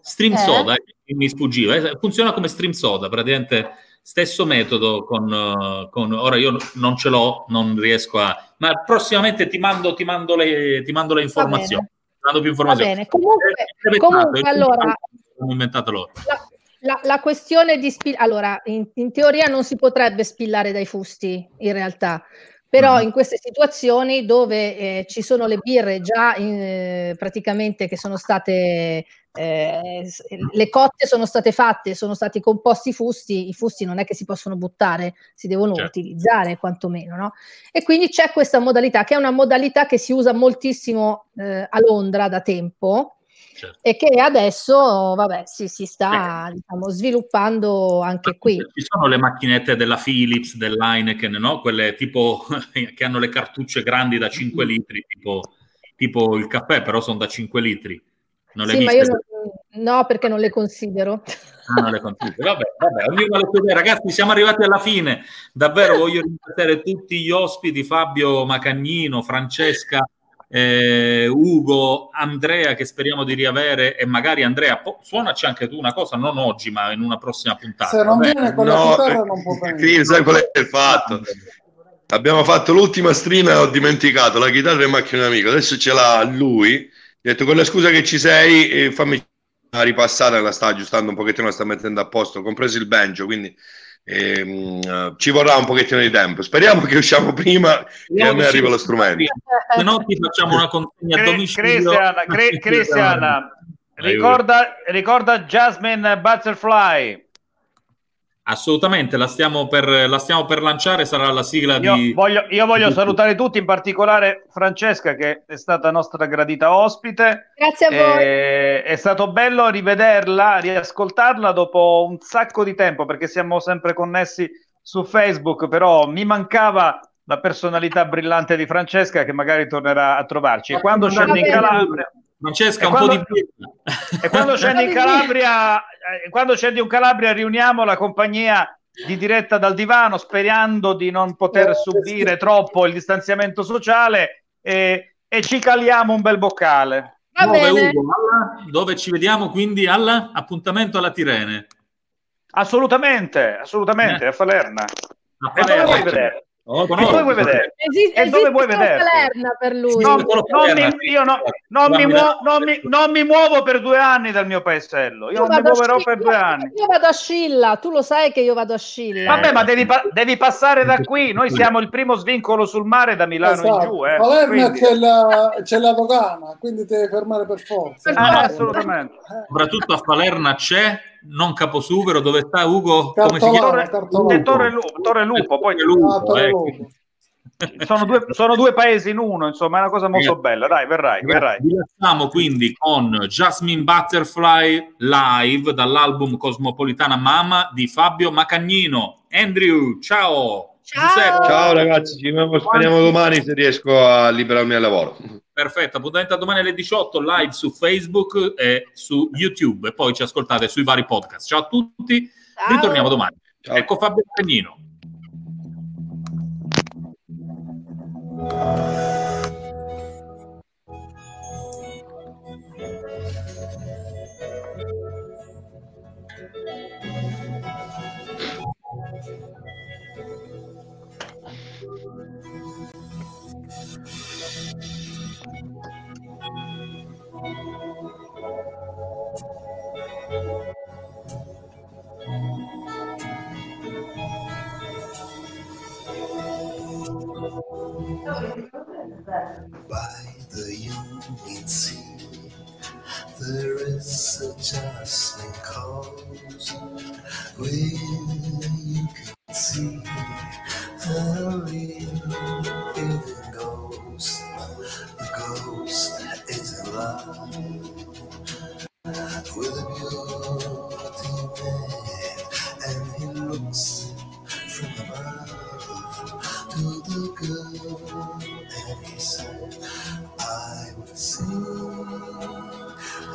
Stream Eh? soda, eh, mi sfuggiva. eh, Funziona come stream soda, praticamente stesso metodo con, eh, con- ora io non ce l'ho, non riesco a ma prossimamente ti mando, ti mando le, ti mando le informazioni. Ti mando più Va informazioni. bene, comunque, brevettato, comunque allora l'hanno inventato loro. la, la- la questione di spillare, allora in, in teoria non si potrebbe spillare dai fusti in realtà, però in queste situazioni dove eh, ci sono le birre già in, eh, praticamente che sono state eh, le cotte sono state fatte, sono stati composti i fusti, i fusti non è che si possono buttare, si devono Certo. utilizzare quantomeno, no? E quindi c'è questa modalità che è una modalità che si usa moltissimo eh, a Londra da tempo Certo. e che adesso vabbè, si, si sta diciamo, sviluppando anche qui. Ci sono le macchinette della Philips, dell'Heineken, no? Quelle tipo che hanno le cartucce grandi da 5 litri, tipo, tipo il caffè, però sono da 5 litri. Non le Sì, ma viste? io non, no, perché non le considero. Ah, non le considero. Vabbè, vabbè, ognuno sue idee. Ragazzi, siamo arrivati alla fine. Davvero voglio ringraziare tutti gli ospiti, Fabio Macagnino, Francesca, eh, Ugo, Andrea, che speriamo di riavere, e magari Andrea, po- suonaci anche tu una cosa, non oggi, ma in una prossima puntata. Se non viene con la No, chitarra non può venire. Chris, sai qual è il fatto? Abbiamo fatto l'ultima stream e ho dimenticato la chitarra e macchina amico. Adesso ce l'ha lui. Ho detto con la scusa che ci sei, eh, fammi una ripassata, la sta aggiustando un pochettino, la sta mettendo a posto, compreso il banjo, quindi ehm, eh, ci vorrà un pochettino di tempo. Speriamo che usciamo prima che a me arriva lo strumento. Se no ti facciamo una consegna a domicilio. Cristian, Cre- Cristian, Aiuto. ricorda, ricorda Jasmine Butterfly. Assolutamente, la stiamo, per, la stiamo per lanciare, sarà la sigla Io di... voglio, io voglio salutare tutti, in particolare Francesca, che è stata nostra gradita ospite. Grazie a voi. Eh, è stato bello rivederla, riascoltarla dopo un sacco di tempo, perché siamo sempre connessi su Facebook, però mi mancava la personalità brillante di Francesca che magari tornerà a trovarci. E quando scende in Calabria... Francesca, E un po' di E quando scendi in Calabria, eh, quando scendi in Calabria riuniamo la compagnia di diretta dal divano sperando di non poter subire troppo il distanziamento sociale e, e ci caliamo un bel boccale. Va Dove, bene. Ugo? Alla- dove ci vediamo quindi all'appuntamento alla Tirene. Assolutamente, assolutamente, a Falerna. A E Palermo. vedere? Oh, E dove vuoi vedere? Esi- E dove esiste vuoi? Palerna per lui. Non, solo non mi, io no- non, mi muo- non mi- non mi muovo per due anni dal mio paesello. Io non mi muoverò Scilla- per due anni. Io vado a Scilla, tu lo sai che io vado a Scilla. Vabbè, ma devi, pa- devi passare da qui. Noi siamo il primo svincolo sul mare da Milano in Esatto. giù. Eh. Palermo c'è, la, c'è la dogana, quindi devi fermare per forza. Ah, assolutamente. Soprattutto a Palerna c'è, non Caposuvero, dove sta Ugo? Come si chiama? Cartolano. E Torre, Lu- Torre Lupo, poi Ah, Torre ecco. Lupo. sono due, sono due paesi in uno, insomma, è una cosa molto Ragazzi, bella. Dai, verrai, verrai. Vi lasciamo quindi con Jasmine Butterfly live dall'album Cosmopolitana Mama di Fabio Macagnino. Andrew, ciao! Giuseppe, Ciao ragazzi, ci vediamo speriamo domani se riesco a liberarmi al lavoro. Perfetto, appuntamento a domani alle 18 live su Facebook e su YouTube e poi ci ascoltate sui vari podcast. Ciao a tutti, Ciao. ritorniamo domani. Ciao. Ecco Fabio Macagnino. By the Sea, there is a jostling cause. Where you can see a living And he said, I would sing.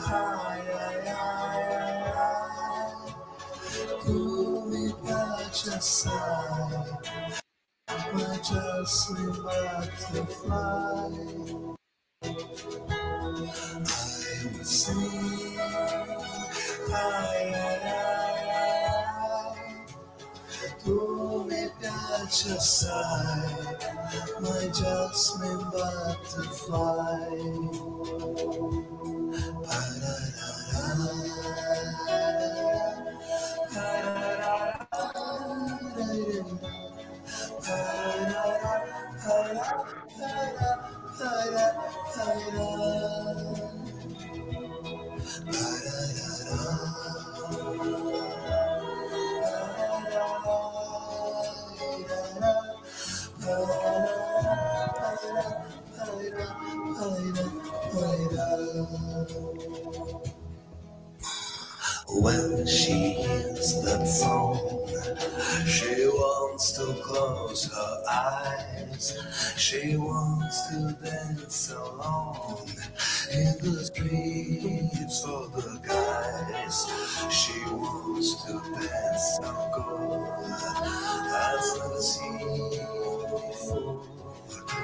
Ay, ay, ay, ay, ay. Kumi Rajasai. Majesty butterfly. I will sing. Ay, ay, ay. By your side, my Jasmine butterfly. When she hears that song, she wants to close her eyes. She wants to dance alone in the streets for the guys. She wants to dance so good as the seen before.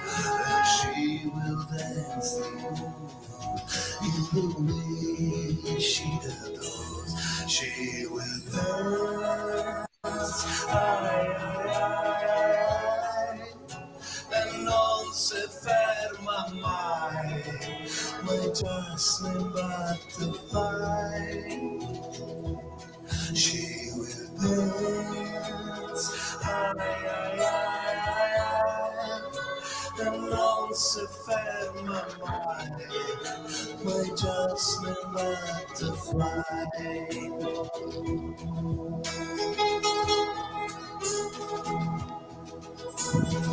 And she will dance the moon in the way she adores. She will dance ai, ai, ai, ai, e non si ferma mai. My Jocelyn butterfly, she will dance ai, ai, ai, ai, ai, e non si ferma mai. My Jocelyn butterfly. Thank